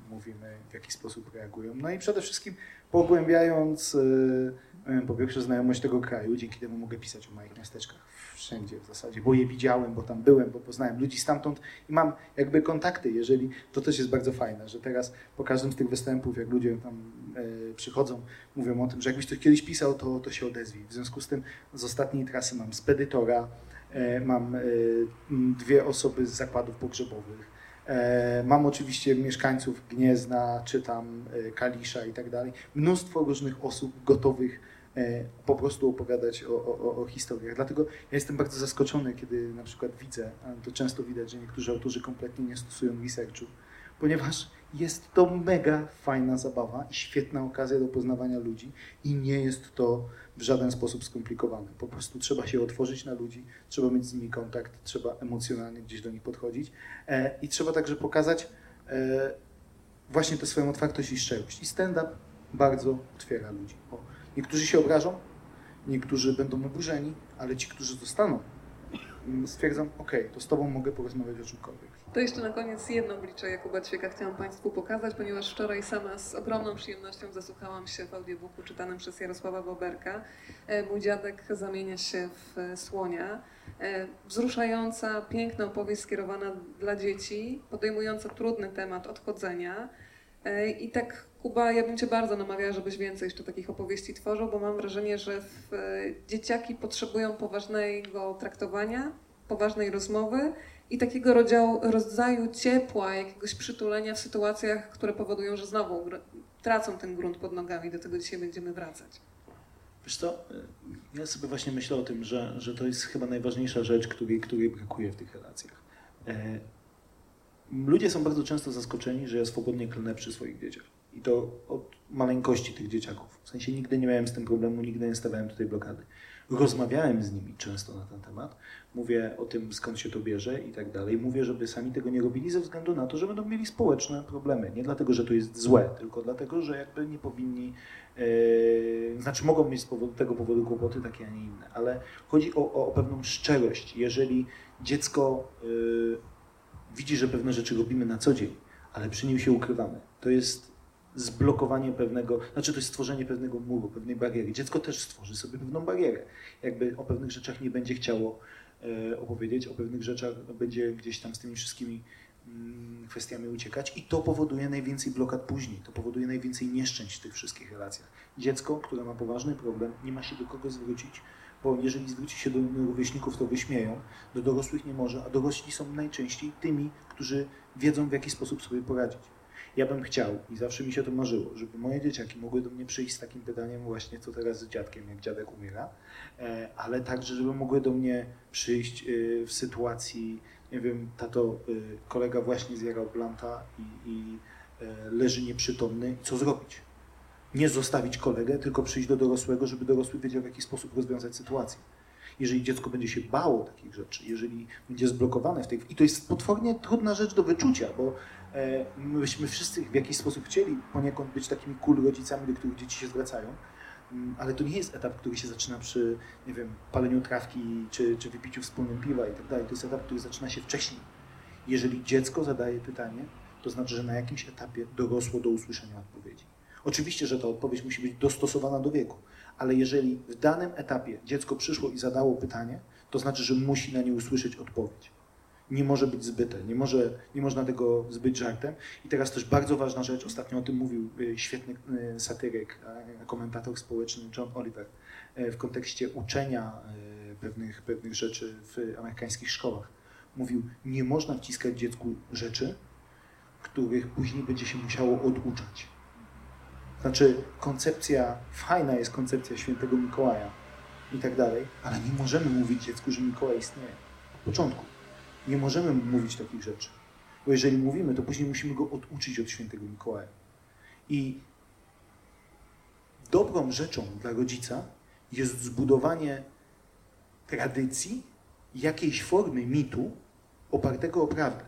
mówimy, w jaki sposób reagują. No i przede wszystkim pogłębiając e, e, po pierwsze znajomość tego kraju, dzięki temu mogę pisać o moich miasteczkach wszędzie w zasadzie, bo je widziałem, bo tam byłem, bo poznałem ludzi stamtąd i mam jakby kontakty, jeżeli to też jest bardzo fajne, że teraz po każdym z tych występów, jak ludzie tam e, przychodzą, mówią o tym, że jakbyś to kiedyś pisał, to, to się odezwij. W związku z tym z ostatniej trasy mam spedytora, e, mam dwie osoby z zakładów pogrzebowych, Mam oczywiście mieszkańców Gniezna, czy tam e, Kalisza i tak dalej. Mnóstwo różnych osób gotowych e, po prostu opowiadać o, o, o historiach. Dlatego ja jestem bardzo zaskoczony, kiedy na przykład widzę, to często widać, że niektórzy autorzy kompletnie nie stosują researchu, ponieważ jest to mega fajna zabawa i świetna okazja do poznawania ludzi i nie jest to w żaden sposób skomplikowane. Po prostu trzeba się otworzyć na ludzi, trzeba mieć z nimi kontakt, trzeba emocjonalnie gdzieś do nich podchodzić e, i trzeba także pokazać e, właśnie tę swoją otwartość i szczerość. I stand-up bardzo otwiera ludzi. Bo niektórzy się obrażą, niektórzy będą oburzeni, ale ci, którzy zostaną, mm, stwierdzą, okej, to z tobą mogę porozmawiać o czymkolwiek. To jeszcze na koniec jedno oblicze Jakuba Ćwieka chciałam Państwu pokazać, ponieważ wczoraj sama z ogromną przyjemnością zasłuchałam się w audiobooku czytanym przez Jarosława Boberka. E, Mój dziadek zamienia się w słonia. E, Wzruszająca, piękna opowieść skierowana dla dzieci, podejmująca trudny temat odchodzenia. E, I tak, Kuba, ja bym Cię bardzo namawiała, żebyś więcej jeszcze takich opowieści tworzył, bo mam wrażenie, że w, dzieciaki potrzebują poważnego traktowania, poważnej rozmowy i takiego rodzaju, rodzaju ciepła, jakiegoś przytulenia w sytuacjach, które powodują, że znowu tracą ten grunt pod nogami. Do tego dzisiaj będziemy wracać. Wiesz co, ja sobie właśnie myślę o tym, że, że to jest chyba najważniejsza rzecz, której, której brakuje w tych relacjach. E, ludzie są bardzo często zaskoczeni, że ja swobodnie klnę przy swoich dzieciach. I to od maleńkości tych dzieciaków. W sensie nigdy nie miałem z tym problemu, nigdy nie stawiałem tutaj blokady. Rozmawiałem z nimi często na ten temat. Mówię o tym, skąd się to bierze i tak dalej. Mówię, żeby sami tego nie robili ze względu na to, że będą mieli społeczne problemy. Nie dlatego, że to jest złe, tylko dlatego, że jakby nie powinni Yy, znaczy mogą mieć z powodu, tego powodu kłopoty takie, a nie inne, ale chodzi o, o, o pewną szczerość. Jeżeli dziecko yy, widzi, że pewne rzeczy robimy na co dzień, ale przy nim się ukrywamy, to jest zblokowanie pewnego, znaczy to jest stworzenie pewnego muru, pewnej bariery. Dziecko też stworzy sobie pewną barierę. Jakby o pewnych rzeczach nie będzie chciało e, opowiedzieć, o pewnych rzeczach będzie gdzieś tam z tymi wszystkimi mm, kwestiami uciekać i to powoduje najwięcej blokad później, to powoduje najwięcej nieszczęść w tych wszystkich relacjach. Dziecko, które ma poważny problem, nie ma się do kogo zwrócić, bo jeżeli zwróci się do rówieśników, to wyśmieją, do dorosłych nie może, a dorośli są najczęściej tymi, którzy wiedzą w jaki sposób sobie poradzić. Ja bym chciał i zawsze mi się to marzyło, żeby moje dzieciaki mogły do mnie przyjść z takim pytaniem właśnie, co teraz z dziadkiem, jak dziadek umiera, e, ale także, żeby mogły do mnie przyjść e, w sytuacji, nie wiem, tato, e, kolega właśnie zjarał blanta i, i leży nieprzytomny, co zrobić? Nie zostawić kolegę, tylko przyjść do dorosłego, żeby dorosły wiedział, w jaki sposób rozwiązać sytuację. Jeżeli dziecko będzie się bało takich rzeczy, jeżeli będzie zblokowane w tej... I to jest potwornie trudna rzecz do wyczucia, bo myśmy wszyscy w jakiś sposób chcieli poniekąd być takimi cool rodzicami, do których dzieci się zwracają, mm, ale to nie jest etap, który się zaczyna przy, nie wiem, paleniu trawki czy, czy wypiciu wspólnym piwa i tak dalej. To jest etap, który zaczyna się wcześniej. Jeżeli dziecko zadaje pytanie, to znaczy, że na jakimś etapie dorosło do usłyszenia odpowiedzi. Oczywiście, że ta odpowiedź musi być dostosowana do wieku, ale jeżeli w danym etapie dziecko przyszło i zadało pytanie, to znaczy, że musi na nie usłyszeć odpowiedź nie może być zbyte, nie, może, nie można tego zbyć żartem. I teraz też bardzo ważna rzecz, ostatnio o tym mówił y, świetny y, satyryk, komentator społeczny John Oliver y, w kontekście uczenia pewnych, pewnych rzeczy w amerykańskich szkołach. Mówił, nie można wciskać dziecku rzeczy, których później będzie się musiało oduczać. Znaczy, koncepcja, fajna jest koncepcja świętego Mikołaja i tak dalej, ale nie możemy mówić dziecku, że Mikołaj istnieje. Od początku. Nie możemy mówić takich rzeczy. Bo jeżeli mówimy, to później musimy go oduczyć od świętego Mikołaja. I dobrą rzeczą dla rodzica jest zbudowanie tradycji, jakiejś formy mitu opartego o prawdę.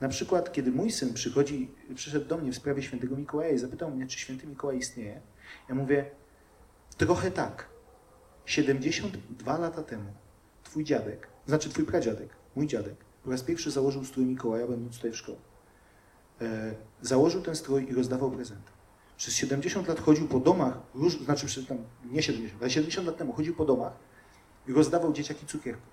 Na przykład, kiedy mój syn przychodzi, przyszedł do mnie w sprawie świętego Mikołaja i zapytał mnie, czy święty Mikołaj istnieje, ja mówię, trochę tak. 72 lata temu twój dziadek, znaczy twój pradziadek, Mój dziadek po raz pierwszy założył strój Mikołaja, będąc tutaj w szkole. E, założył ten strój i rozdawał prezenty. Przez 70 lat chodził po domach, róż, znaczy przez tam, nie 70, ale 70 lat temu chodził po domach i rozdawał dzieciaki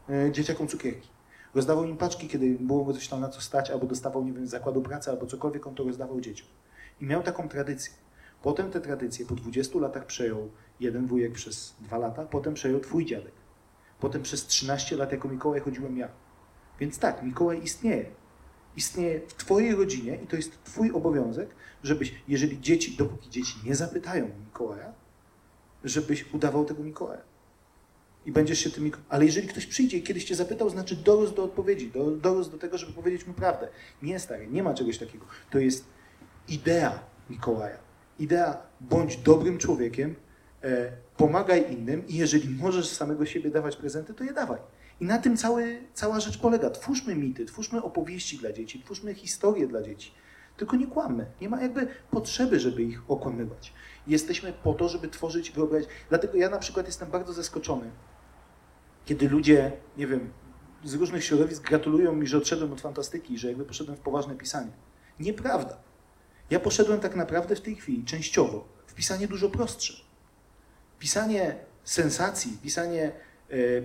e, dzieciakom cukierki. Rozdawał im paczki, kiedy było coś tam na co stać, albo dostawał, nie wiem, zakładu pracy, albo cokolwiek, on to rozdawał dzieciom. I miał taką tradycję. Potem te tradycje po 20 latach przejął jeden wujek przez dwa lata, potem przejął twój dziadek. Potem przez 13 lat jako Mikołaj chodziłem ja. Więc tak, Mikołaj istnieje. Istnieje w Twojej rodzinie i to jest Twój obowiązek, żebyś, jeżeli dzieci, dopóki dzieci nie zapytają Mikołaja, żebyś udawał tego Mikołaja. I będziesz się tym. Ale jeżeli ktoś przyjdzie i kiedyś cię zapytał, znaczy dorósł do odpowiedzi, dorósł do tego, żeby powiedzieć mu prawdę. Nie, stary, nie ma czegoś takiego. To jest idea Mikołaja. Idea, bądź dobrym człowiekiem, e, pomagaj innym i jeżeli możesz samego siebie dawać prezenty, to je dawaj. I na tym cały, cała rzecz polega. Twórzmy mity, twórzmy opowieści dla dzieci, twórzmy historie dla dzieci. Tylko nie kłammy. Nie ma jakby potrzeby, żeby ich okłamywać. Jesteśmy po to, żeby tworzyć wyobraźnię. Dlatego ja na przykład jestem bardzo zaskoczony, kiedy ludzie, nie wiem, z różnych środowisk gratulują mi, że odszedłem od fantastyki, że jakby poszedłem w poważne pisanie. Nieprawda. Ja poszedłem tak naprawdę w tej chwili częściowo w pisanie dużo prostsze. Pisanie sensacji, pisanie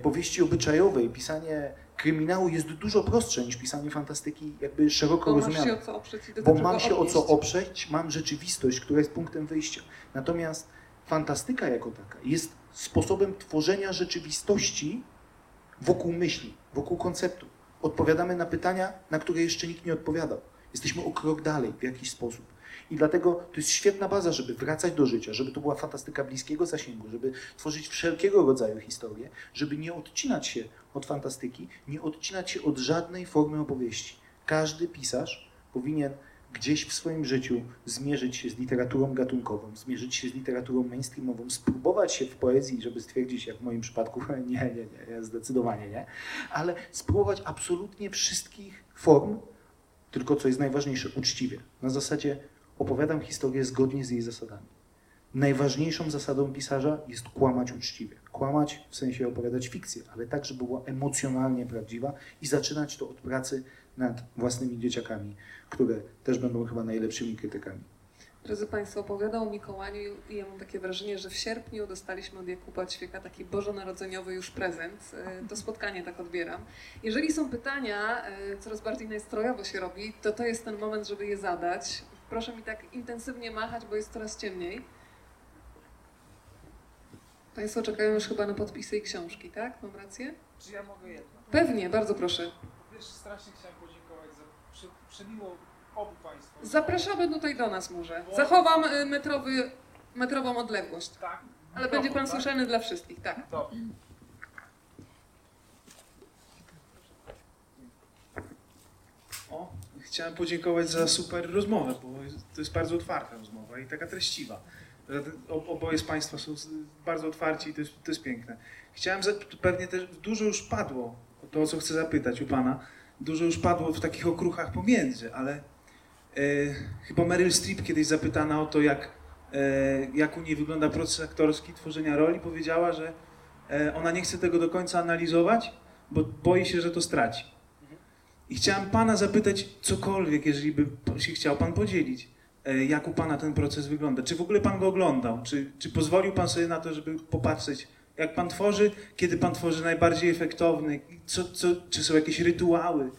powieści obyczajowej, pisanie kryminału jest dużo prostsze niż pisanie fantastyki jakby szeroko rozumiane. Bo mam się o co oprzeć, mam rzeczywistość, która jest punktem wyjścia. Natomiast fantastyka jako taka jest sposobem tworzenia rzeczywistości wokół myśli, wokół konceptu. Odpowiadamy na pytania, na które jeszcze nikt nie odpowiadał. Jesteśmy o krok dalej w jakiś sposób. I dlatego to jest świetna baza, żeby wracać do życia, żeby to była fantastyka bliskiego zasięgu, żeby tworzyć wszelkiego rodzaju historie, żeby nie odcinać się od fantastyki, nie odcinać się od żadnej formy opowieści. Każdy pisarz powinien gdzieś w swoim życiu zmierzyć się z literaturą gatunkową, zmierzyć się z literaturą mainstreamową, spróbować się w poezji, żeby stwierdzić, jak w moim przypadku, nie, nie, nie, zdecydowanie nie, ale spróbować absolutnie wszystkich form, tylko co jest najważniejsze, uczciwie. Na zasadzie opowiadam historię zgodnie z jej zasadami. Najważniejszą zasadą pisarza jest kłamać uczciwie. Kłamać w sensie opowiadać fikcję, ale tak, żeby była emocjonalnie prawdziwa i zaczynać to od pracy nad własnymi dzieciakami, które też będą chyba najlepszymi krytykami. Drodzy Państwo, opowiadał o Mikołaju i ja mam takie wrażenie, że w sierpniu dostaliśmy od Jakuba Ćwieka taki bożonarodzeniowy już prezent. E, To spotkanie tak odbieram. Jeżeli są pytania, e, coraz bardziej nastrojowo się robi, to to jest ten moment, żeby je zadać. Proszę mi tak intensywnie machać, bo jest coraz ciemniej. Państwo czekają już chyba na podpisy i książki, tak? Mam rację? Czy ja mogę jedno? Pewnie, bardzo proszę. Wiesz, strasznie chciałem podziękować za prze, przemiło obu Państwu. Zapraszamy tutaj do nas może. Zachowam y, metrowy, metrową odległość. Tak? Ale będzie pan Mikrofon, słyszany dla wszystkich, tak. Tak? Dobrze. O, chciałem podziękować za super rozmowę, bo to jest bardzo otwarta rozmowa i taka treściwa. O- Oboje z Państwa są bardzo otwarci i to jest, to jest piękne. Chciałem, pewnie też dużo już padło, to o co chcę zapytać u Pana, dużo już padło w takich okruchach pomiędzy, ale e, chyba Meryl Streep kiedyś zapytana o to, jak, e, jak u niej wygląda proces aktorski tworzenia roli, powiedziała, że e, ona nie chce tego do końca analizować, bo boi się, że to straci. I chciałem Pana zapytać cokolwiek, jeżeli by się chciał Pan podzielić, e, jak u Pana ten proces wygląda. Czy w ogóle Pan go oglądał? Czy, czy pozwolił Pan sobie na to, żeby popatrzeć, jak Pan tworzy, kiedy Pan tworzy najbardziej efektowny, co, co, czy są jakieś rytuały?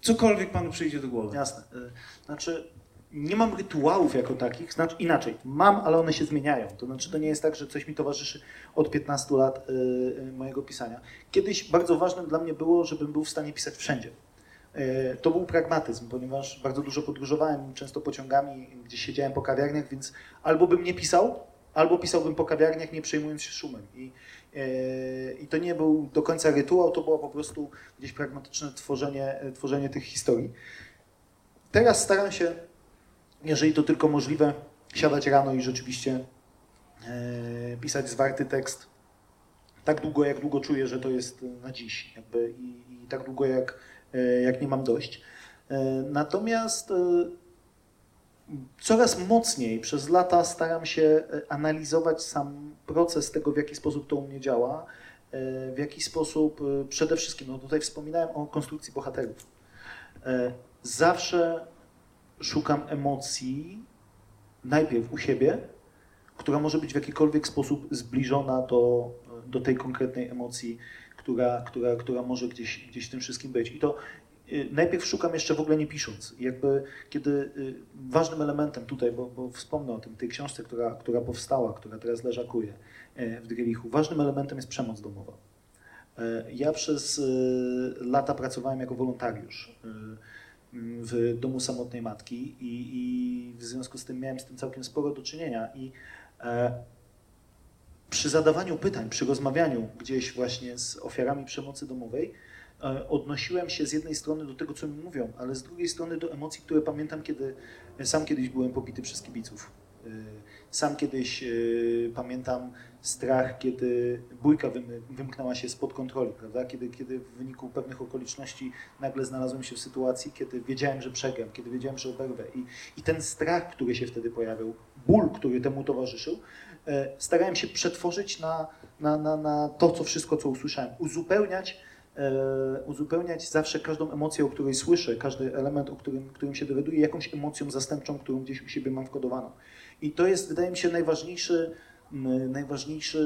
Cokolwiek Panu przyjdzie do głowy. Jasne. Y, Znaczy, nie mam rytuałów jako takich, znaczy inaczej, mam, ale one się zmieniają. To znaczy, to nie jest tak, że coś mi towarzyszy od 15 lat y, y, mojego pisania. Kiedyś bardzo ważnym dla mnie było, żebym był w stanie pisać wszędzie. Y, To był pragmatyzm, ponieważ bardzo dużo podróżowałem, często pociągami, gdzieś siedziałem po kawiarniach, więc albo bym nie pisał, albo pisałbym po kawiarniach, nie przejmując się szumem. I, y, I to nie był do końca rytuał, to było po prostu gdzieś pragmatyczne tworzenie, tworzenie tych historii. Teraz staram się, jeżeli to tylko możliwe, siadać rano i rzeczywiście e, pisać zwarty tekst tak długo, jak długo czuję, że to jest na dziś, jakby i, i tak długo, jak, e, jak nie mam dość. E, natomiast e, coraz mocniej przez lata staram się e, analizować sam proces tego, w jaki sposób to u mnie działa, e, w jaki sposób e, przede wszystkim, no tutaj wspominałem o konstrukcji bohaterów. E, Zawsze szukam emocji najpierw u siebie, która może być w jakikolwiek sposób zbliżona do, do tej konkretnej emocji, która, która, która może gdzieś, gdzieś w tym wszystkim być. I to y, najpierw szukam jeszcze w ogóle nie pisząc. Jakby kiedy y, ważnym elementem tutaj, bo, bo wspomnę o tym, tej książce, która, która powstała, która teraz leżakuje e, w Drylichu, ważnym elementem jest przemoc domowa. E, Ja przez y, lata pracowałem jako wolontariusz w domu samotnej matki i, i w związku z tym miałem z tym całkiem sporo do czynienia i e, przy zadawaniu pytań, przy rozmawianiu gdzieś właśnie z ofiarami przemocy domowej e, odnosiłem się z jednej strony do tego, co mi mówią, ale z drugiej strony do emocji, które pamiętam, kiedy sam kiedyś byłem pobity przez kibiców. E, Sam kiedyś e, pamiętam strach, kiedy bójka wymknęła się spod kontroli, prawda? Kiedy, kiedy w wyniku pewnych okoliczności nagle znalazłem się w sytuacji, kiedy wiedziałem, że przegram, kiedy wiedziałem, że oberwę. I, I ten strach, który się wtedy pojawił, ból, który temu towarzyszył, starałem się przetworzyć na, na, na, na to, co wszystko, co usłyszałem. Uzupełniać, e, uzupełniać zawsze każdą emocję, o której słyszę, każdy element, o którym, którym się dowiaduję, jakąś emocją zastępczą, którą gdzieś u siebie mam wkodowaną. I to jest, wydaje mi się, najważniejszy, najważniejszy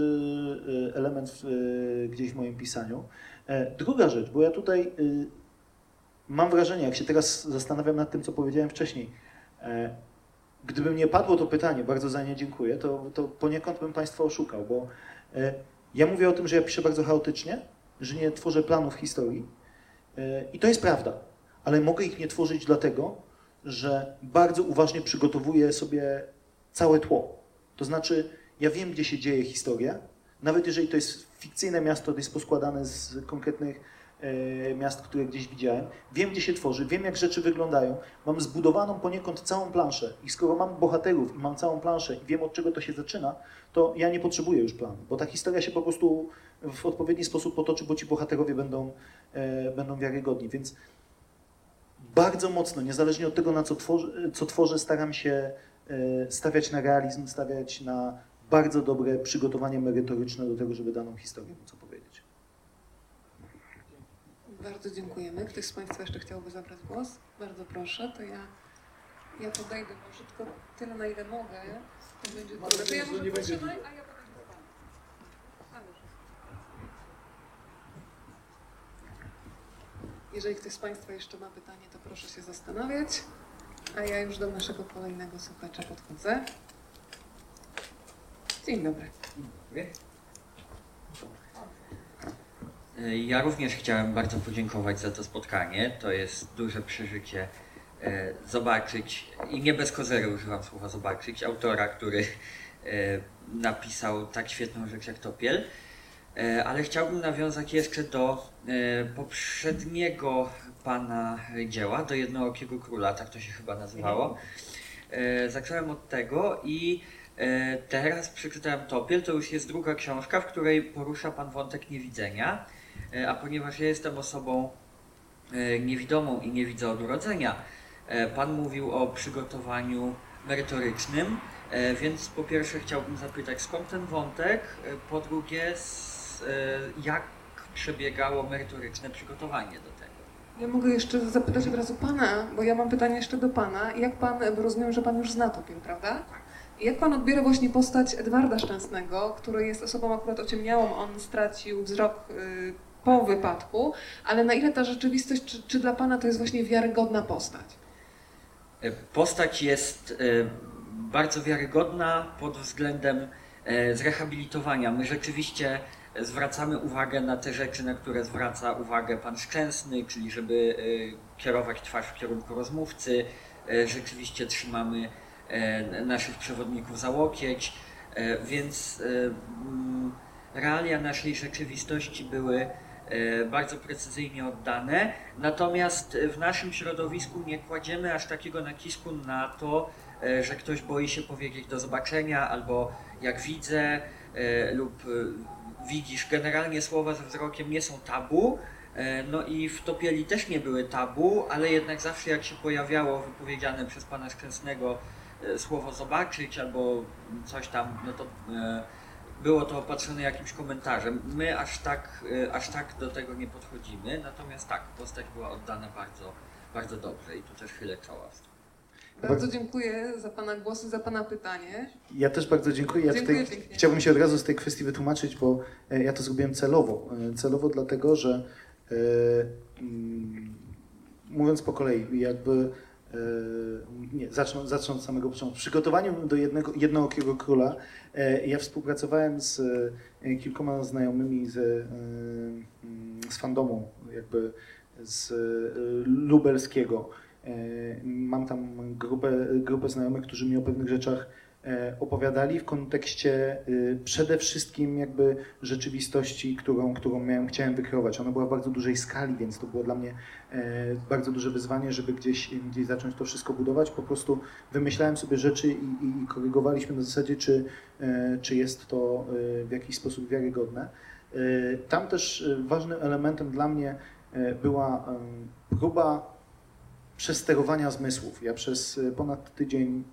e, element w, e, gdzieś w moim pisaniu. E, Druga rzecz, bo ja tutaj mam wrażenie, jak się teraz zastanawiam nad tym, co powiedziałem wcześniej, e, gdyby mnie padło to pytanie, bardzo za nie dziękuję, to, to poniekąd bym Państwa oszukał, bo e, ja mówię o tym, że ja piszę bardzo chaotycznie, że nie tworzę planów historii e, i to jest prawda, ale mogę ich nie tworzyć dlatego, że bardzo uważnie przygotowuję sobie całe tło. To znaczy, ja wiem, gdzie się dzieje historia, nawet jeżeli to jest fikcyjne miasto, to jest poskładane z konkretnych miast, które gdzieś widziałem. Wiem, gdzie się tworzy, wiem, jak rzeczy wyglądają. Mam zbudowaną poniekąd całą planszę. I skoro mam bohaterów i mam całą planszę i wiem, od czego to się zaczyna, to ja nie potrzebuję już planu, bo ta historia się po prostu w odpowiedni sposób potoczy, bo ci bohaterowie będą, e, będą wiarygodni. Więc bardzo mocno, niezależnie od tego, na co co tworzę staram się e, stawiać na realizm, stawiać na bardzo dobre przygotowanie merytoryczne do tego, żeby daną historię móc opowiedzieć. Bardzo dziękujemy. Ktoś z Państwa jeszcze chciałby zabrać głos? Bardzo proszę, to ja Ja podejdę może tylko tyle, na ile mogę. To będzie Mam. To ja może potrzymaj, a ja potem zostanę. Ależ. Jeżeli ktoś z Państwa jeszcze ma pytanie, to proszę się zastanawiać. A ja już do naszego kolejnego słuchacza podchodzę. Dzień dobry. Ja również chciałem bardzo podziękować za to spotkanie. To jest duże przeżycie e, zobaczyć, i nie bez kozery używam słowa zobaczyć, autora, który e, napisał tak świetną rzecz jak Topiel. E, ale chciałbym nawiązać jeszcze do poprzedniego pana dzieła, do Jednookiego Króla, tak to się chyba nazywało. Zacząłem od tego i teraz przeczytałem Topiel, to już jest druga książka, w której porusza pan wątek niewidzenia. E, A ponieważ ja jestem osobą e, niewidomą i nie widzę od urodzenia, e, Pan mówił o przygotowaniu merytorycznym, więc po pierwsze chciałbym zapytać, skąd ten wątek, po drugie, jak przebiegało merytoryczne przygotowanie do tego. Ja mogę jeszcze zapytać od razu Pana, bo ja mam pytanie jeszcze do Pana. Jak Pan, bo rozumiem, że Pan już zna Topiel, prawda? I Jak Pan odbiera właśnie postać Edwarda Szczęsnego, który jest osobą akurat ociemniałą, on stracił wzrok y, po wypadku, ale na ile ta rzeczywistość, czy, czy dla Pana to jest właśnie wiarygodna postać? E, Postać jest e, bardzo wiarygodna pod względem e, zrehabilitowania. My rzeczywiście zwracamy uwagę na te rzeczy, na które zwraca uwagę pan Szczęsny, czyli żeby kierować twarz w kierunku rozmówcy. Rzeczywiście trzymamy naszych przewodników za łokieć, więc realia naszej rzeczywistości były bardzo precyzyjnie oddane. Natomiast w naszym środowisku nie kładziemy aż takiego nacisku na to, e, że ktoś boi się powiedzieć do zobaczenia albo jak widzę e, lub e, widzisz. Generalnie słowa ze wzrokiem nie są tabu. e, No i w Topieli też nie były tabu, ale jednak zawsze jak się pojawiało wypowiedziane przez pana Szczęsnego e, słowo zobaczyć albo coś tam, no to e, było to opatrzone jakimś komentarzem. My aż tak, e, aż tak do tego nie podchodzimy, natomiast tak, postać była oddana bardzo, bardzo dobrze i tu też chylę czoła. tym. Bardzo dziękuję za Pana głosy, za Pana pytanie. Ja też bardzo dziękuję. Ja Dziękuję tutaj pięknie. chciałbym się od razu z tej kwestii wytłumaczyć, bo e, ja to zrobiłem celowo. E, Celowo dlatego, że mm, mówiąc po kolei, jakby nie, zacznę, zacznę od samego początku. W przygotowaniu do jednego, jednookiego króla e, ja współpracowałem z e, kilkoma znajomymi z, e, mm, z fandomu, jakby z e, lubelskiego. E, Mam tam grupę, grupę znajomych, którzy mi o pewnych rzeczach e, opowiadali w kontekście e, przede wszystkim jakby rzeczywistości, którą, którą miałem, chciałem wykreować. Ona była w bardzo dużej skali, więc to było dla mnie e, bardzo duże wyzwanie, żeby gdzieś, gdzieś zacząć to wszystko budować. Po prostu wymyślałem sobie rzeczy i, i, korygowaliśmy na zasadzie, czy, e, czy jest to e, w jakiś sposób wiarygodne. E, Tam też e, ważnym elementem dla mnie e, była e, próba przesterowania zmysłów. Ja przez e, ponad tydzień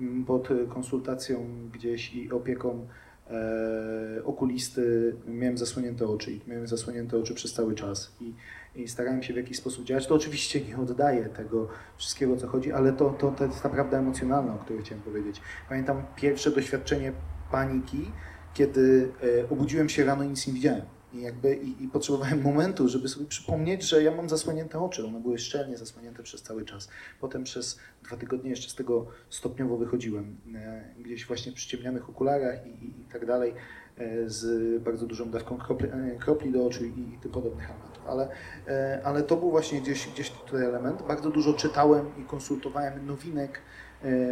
m, pod konsultacją gdzieś i opieką e, okulisty miałem zasłonięte oczy i miałem zasłonięte oczy przez cały czas i, i starałem się w jakiś sposób działać. To oczywiście nie oddaje tego wszystkiego, co chodzi, ale to, to, to jest ta prawda emocjonalna, o której chciałem powiedzieć. Pamiętam pierwsze doświadczenie paniki, kiedy e, obudziłem się rano i nic nie widziałem. I, jakby, i, I potrzebowałem momentu, żeby sobie przypomnieć, że ja mam zasłonięte oczy. One były szczelnie zasłonięte przez cały czas. Potem przez dwa tygodnie jeszcze z tego stopniowo wychodziłem. E, gdzieś właśnie przy ciemnianych okularach i, i, i tak dalej, e, z bardzo dużą dawką kropli, e, kropli do oczu i, i tym podobnych elementów. Ale, ale to był właśnie gdzieś, gdzieś tutaj element. Bardzo dużo czytałem i konsultowałem nowinek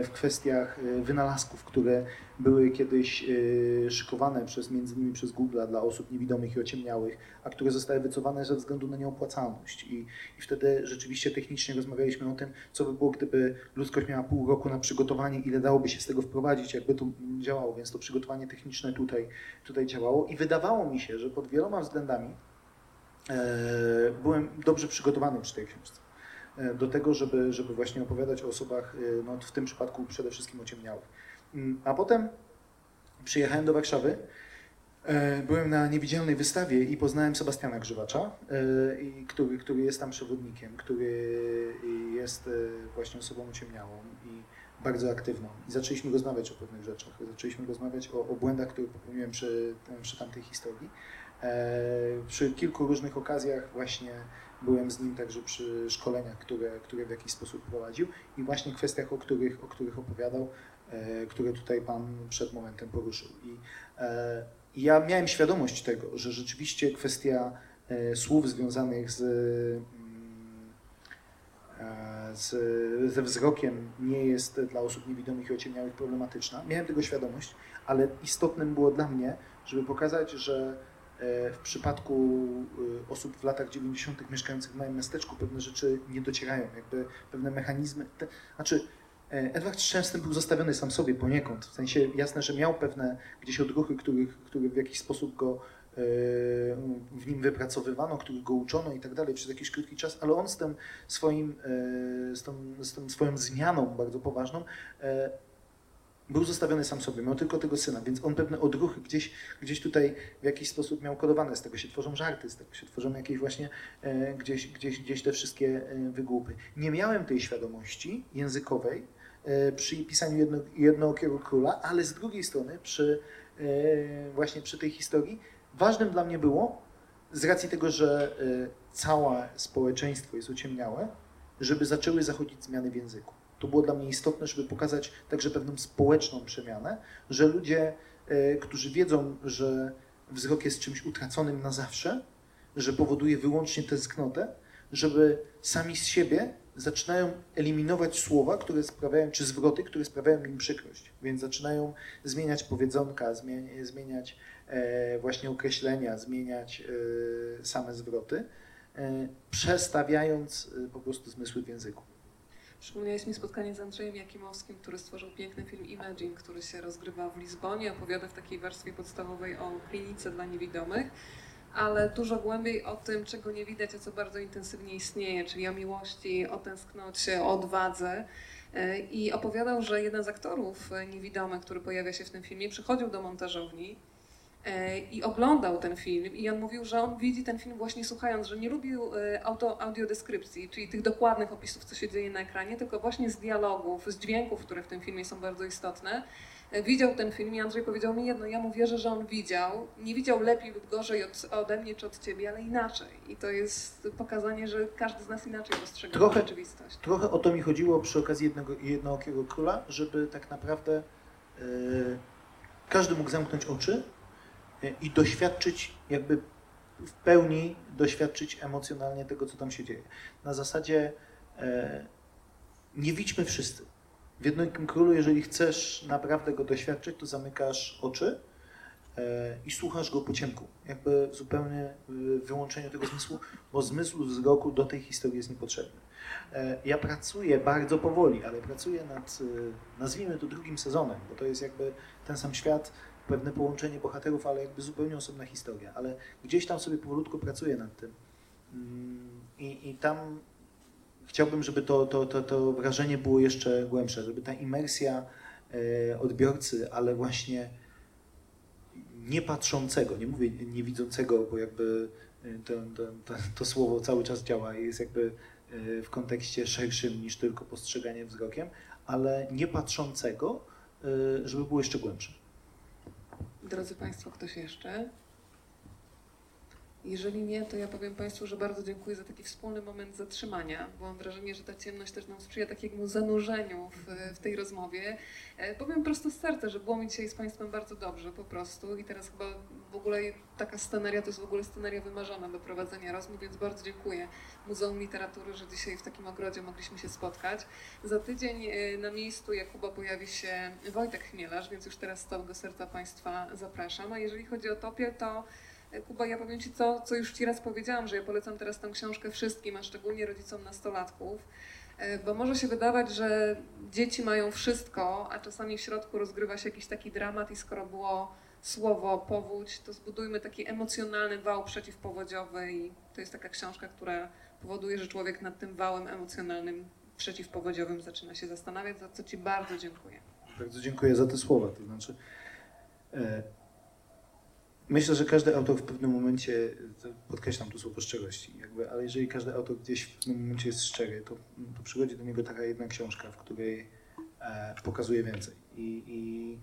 w kwestiach e, wynalazków, które były kiedyś e, szykowane przez, między innymi przez Google dla osób niewidomych i ociemniałych, a które zostały wycofane ze względu na nieopłacalność. I, I wtedy rzeczywiście technicznie rozmawialiśmy o tym, co by było, gdyby ludzkość miała pół roku na przygotowanie, ile dałoby się z tego wprowadzić, jakby to działało. Więc to przygotowanie techniczne tutaj, tutaj działało i wydawało mi się, że pod wieloma względami e, byłem dobrze przygotowany przy tej książce e, do tego, żeby, żeby właśnie opowiadać o osobach, e, no, w tym przypadku przede wszystkim ociemniałych. Mm, A potem przyjechałem do Warszawy, e, byłem na niewidzialnej wystawie i poznałem Sebastiana Grzywacza, e, który, który jest tam przewodnikiem, który jest właśnie osobą ociemniałą i bardzo aktywną. I zaczęliśmy rozmawiać o pewnych rzeczach. Zaczęliśmy rozmawiać o, o błędach, które popełniłem przy, przy tamtej historii. E, przy kilku różnych okazjach właśnie byłem z nim także przy szkoleniach, które, które w jakiś sposób prowadził i właśnie kwestiach, o których, o których opowiadał, e, które tutaj Pan przed momentem poruszył. I, e, ja miałem świadomość tego, że rzeczywiście kwestia e, słów związanych z, mm, z, ze wzrokiem nie jest dla osób niewidomych i ociemniałych problematyczna. Miałem tego świadomość, ale istotnym było dla mnie, żeby pokazać, że w przypadku e, osób w latach 90. mieszkających w małym miasteczku pewne rzeczy nie docierają, jakby pewne mechanizmy. Te, znaczy, e, Edward Szczęsny był zostawiony sam sobie poniekąd, w sensie jasne, że miał pewne gdzieś odruchy, których, które w jakiś sposób go e, w nim wypracowywano, których go uczono i tak dalej przez jakiś krótki czas, ale on z tym swoim, e, z tą, z tą swoją zmianą bardzo poważną e, był zostawiony sam sobie, miał tylko tego syna, więc on pewne odruchy gdzieś, gdzieś tutaj w jakiś sposób miał kodowane, z tego się tworzą żarty, z tego się tworzą jakieś właśnie e, gdzieś, gdzieś, gdzieś te wszystkie e, wygłupy. Nie miałem tej świadomości językowej e, przy pisaniu jedno, Jednookiego Króla, ale z drugiej strony przy e, właśnie przy tej historii ważnym dla mnie było, z racji tego, że e, całe społeczeństwo jest ociemniałe, żeby zaczęły zachodzić zmiany w języku. To było dla mnie istotne, żeby pokazać także pewną społeczną przemianę, że ludzie, e, którzy wiedzą, że wzrok jest czymś utraconym na zawsze, że powoduje wyłącznie tęsknotę, żeby sami z siebie zaczynają eliminować słowa, które sprawiają, czy zwroty, które sprawiają im przykrość. Więc zaczynają zmieniać powiedzonka, zmieniać, e, właśnie określenia, zmieniać e, same zwroty, przestawiając po prostu zmysły w języku. Przypomniałeś mi spotkanie z Andrzejem Jakimowskim, który stworzył piękny film Imagine, który się rozgrywa w Lizbonie, opowiada w takiej warstwie podstawowej o klinice dla niewidomych, ale dużo głębiej o tym, czego nie widać, a co bardzo intensywnie istnieje, czyli o miłości, o tęsknocie, o odwadze. E, I opowiadał, że jeden z aktorów e, niewidomych, który pojawia się w tym filmie, przychodził do montażowni i oglądał ten film i on mówił, że on widzi ten film właśnie słuchając, że nie lubił e, auto, audiodeskrypcji, czyli tych dokładnych opisów, co się dzieje na ekranie, tylko właśnie z dialogów, z dźwięków, które w tym filmie są bardzo istotne. E, Widział ten film i Andrzej powiedział mi jedno, ja mu wierzę, że on widział. Nie widział lepiej lub gorzej od, ode mnie czy od ciebie, ale inaczej. I to jest pokazanie, że każdy z nas inaczej postrzega Trochę- rzeczywistość. Trochę o to mi chodziło przy okazji jednego, jednookiego króla, żeby tak naprawdę e, każdy mógł zamknąć oczy e, i doświadczyć, jakby w pełni doświadczyć emocjonalnie tego, co tam się dzieje. Na zasadzie e, nie widźmy wszyscy. W jednookim królu, jeżeli chcesz naprawdę go doświadczyć, to zamykasz oczy e, i słuchasz go po ciemku. Jakby zupełnie wyłączeniu tego zmysłu, bo zmysł wzroku do tej historii jest niepotrzebny. E, Ja pracuję bardzo powoli, ale pracuję nad, e, nazwijmy to drugim sezonem, bo to jest jakby ten sam świat, pewne połączenie bohaterów, ale jakby zupełnie osobna historia. Ale gdzieś tam sobie powolutku pracuję nad tym. Mm, I, i tam chciałbym, żeby to, to, to, to wrażenie było jeszcze głębsze, żeby ta imersja e, odbiorcy, ale właśnie nie patrzącego, nie mówię nie widzącego, bo jakby e, to, to, to, słowo cały czas działa i jest jakby e, w kontekście szerszym niż tylko postrzeganie wzrokiem, ale nie patrzącego, żeby było jeszcze głębsze. Drodzy Państwo, ktoś jeszcze? Jeżeli nie, to ja powiem Państwu, że bardzo dziękuję za taki wspólny moment zatrzymania, bo mam wrażenie, że ta ciemność też nam sprzyja takiemu zanurzeniu w, w tej rozmowie. E, powiem prosto z serca, że było mi dzisiaj z Państwem bardzo dobrze po prostu i teraz chyba w ogóle taka scenaria to jest w ogóle scenaria wymarzona do prowadzenia rozmów, więc bardzo dziękuję Muzeum Literatury, że dzisiaj w takim ogrodzie mogliśmy się spotkać. Za tydzień e, na miejscu Jakuba pojawi się Wojtek Chmielarz, więc już teraz z całego serca Państwa zapraszam. A jeżeli chodzi o Topię, to Kuba, ja powiem Ci co, co już Ci raz powiedziałam, że ja polecam teraz tę książkę wszystkim, a szczególnie rodzicom nastolatków, e, bo może się wydawać, że dzieci mają wszystko, a czasami w środku rozgrywa się jakiś taki dramat i skoro było słowo powódź, to zbudujmy taki emocjonalny wał przeciwpowodziowy i to jest taka książka, która powoduje, że człowiek nad tym wałem emocjonalnym przeciwpowodziowym zaczyna się zastanawiać, za co Ci bardzo dziękuję. Bardzo dziękuję za te słowa. To znaczy, e, myślę, że każdy autor w pewnym momencie, podkreślam tu słowo szczerości, jak jakby, ale jeżeli każdy autor gdzieś w pewnym momencie jest szczery, to, to przychodzi do niego taka jedna książka, w której e, pokazuje więcej. I, i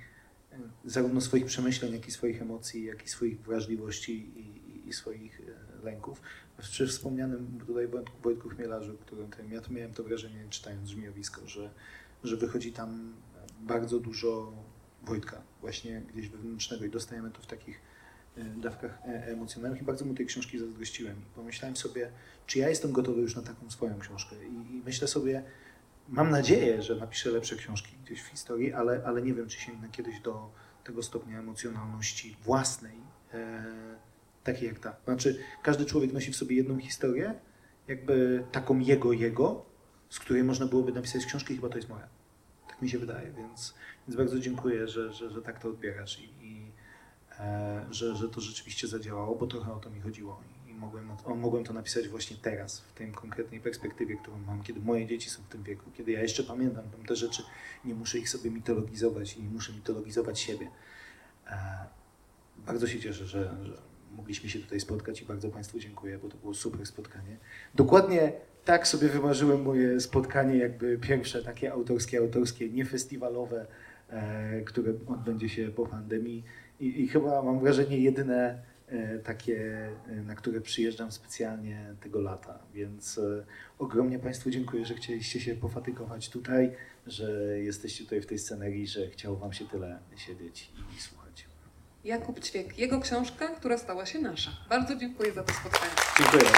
e, zarówno swoich przemyśleń, jak i swoich emocji, jak i swoich wrażliwości i, i, i swoich e, lęków. Przy wspomnianym tutaj Wojt- Wojtku Chmielarzu, którym ja to miałem to wrażenie czytając Żmijowisko, że, że wychodzi tam bardzo dużo Wojtka właśnie gdzieś wewnętrznego i dostajemy to w takich dawkach e, emocjonalnych i bardzo mu tej książki zazdrościłem. I pomyślałem sobie, czy ja jestem gotowy już na taką swoją książkę i, myślę sobie, mam nadzieję, że napiszę lepsze książki gdzieś w historii, ale, ale nie wiem, czy sięgnę kiedyś do tego stopnia emocjonalności własnej, e, takiej jak ta. Znaczy, każdy człowiek nosi w sobie jedną historię, jakby taką jego, jego, z której można byłoby napisać książkę chyba to jest moja. Tak mi się wydaje, więc, więc bardzo dziękuję, że, że, że tak to odbierasz i, i że, że to rzeczywiście zadziałało, bo trochę o to mi chodziło. I mogłem, mogłem to napisać właśnie teraz, w tej konkretnej perspektywie, którą mam, kiedy moje dzieci są w tym wieku, kiedy ja jeszcze pamiętam tam te rzeczy, nie muszę ich sobie mitologizować i nie muszę mitologizować siebie. E, bardzo się cieszę, że, że mogliśmy się tutaj spotkać i bardzo Państwu dziękuję, bo to było super spotkanie. Dokładnie tak sobie wymarzyłem moje spotkanie, jakby pierwsze takie autorskie, autorskie, niefestiwalowe, e, które odbędzie się po pandemii. I, I chyba mam wrażenie jedyne e, takie, e, na które przyjeżdżam specjalnie tego lata. Więc e, ogromnie Państwu dziękuję, że chcieliście się pofatygować tutaj, że jesteście tutaj w tej scenerii, że chciało Wam się tyle siedzieć i słuchać. Jakub Ćwiek, jego książka, która stała się nasza. Bardzo dziękuję za to spotkanie. Dziękuję.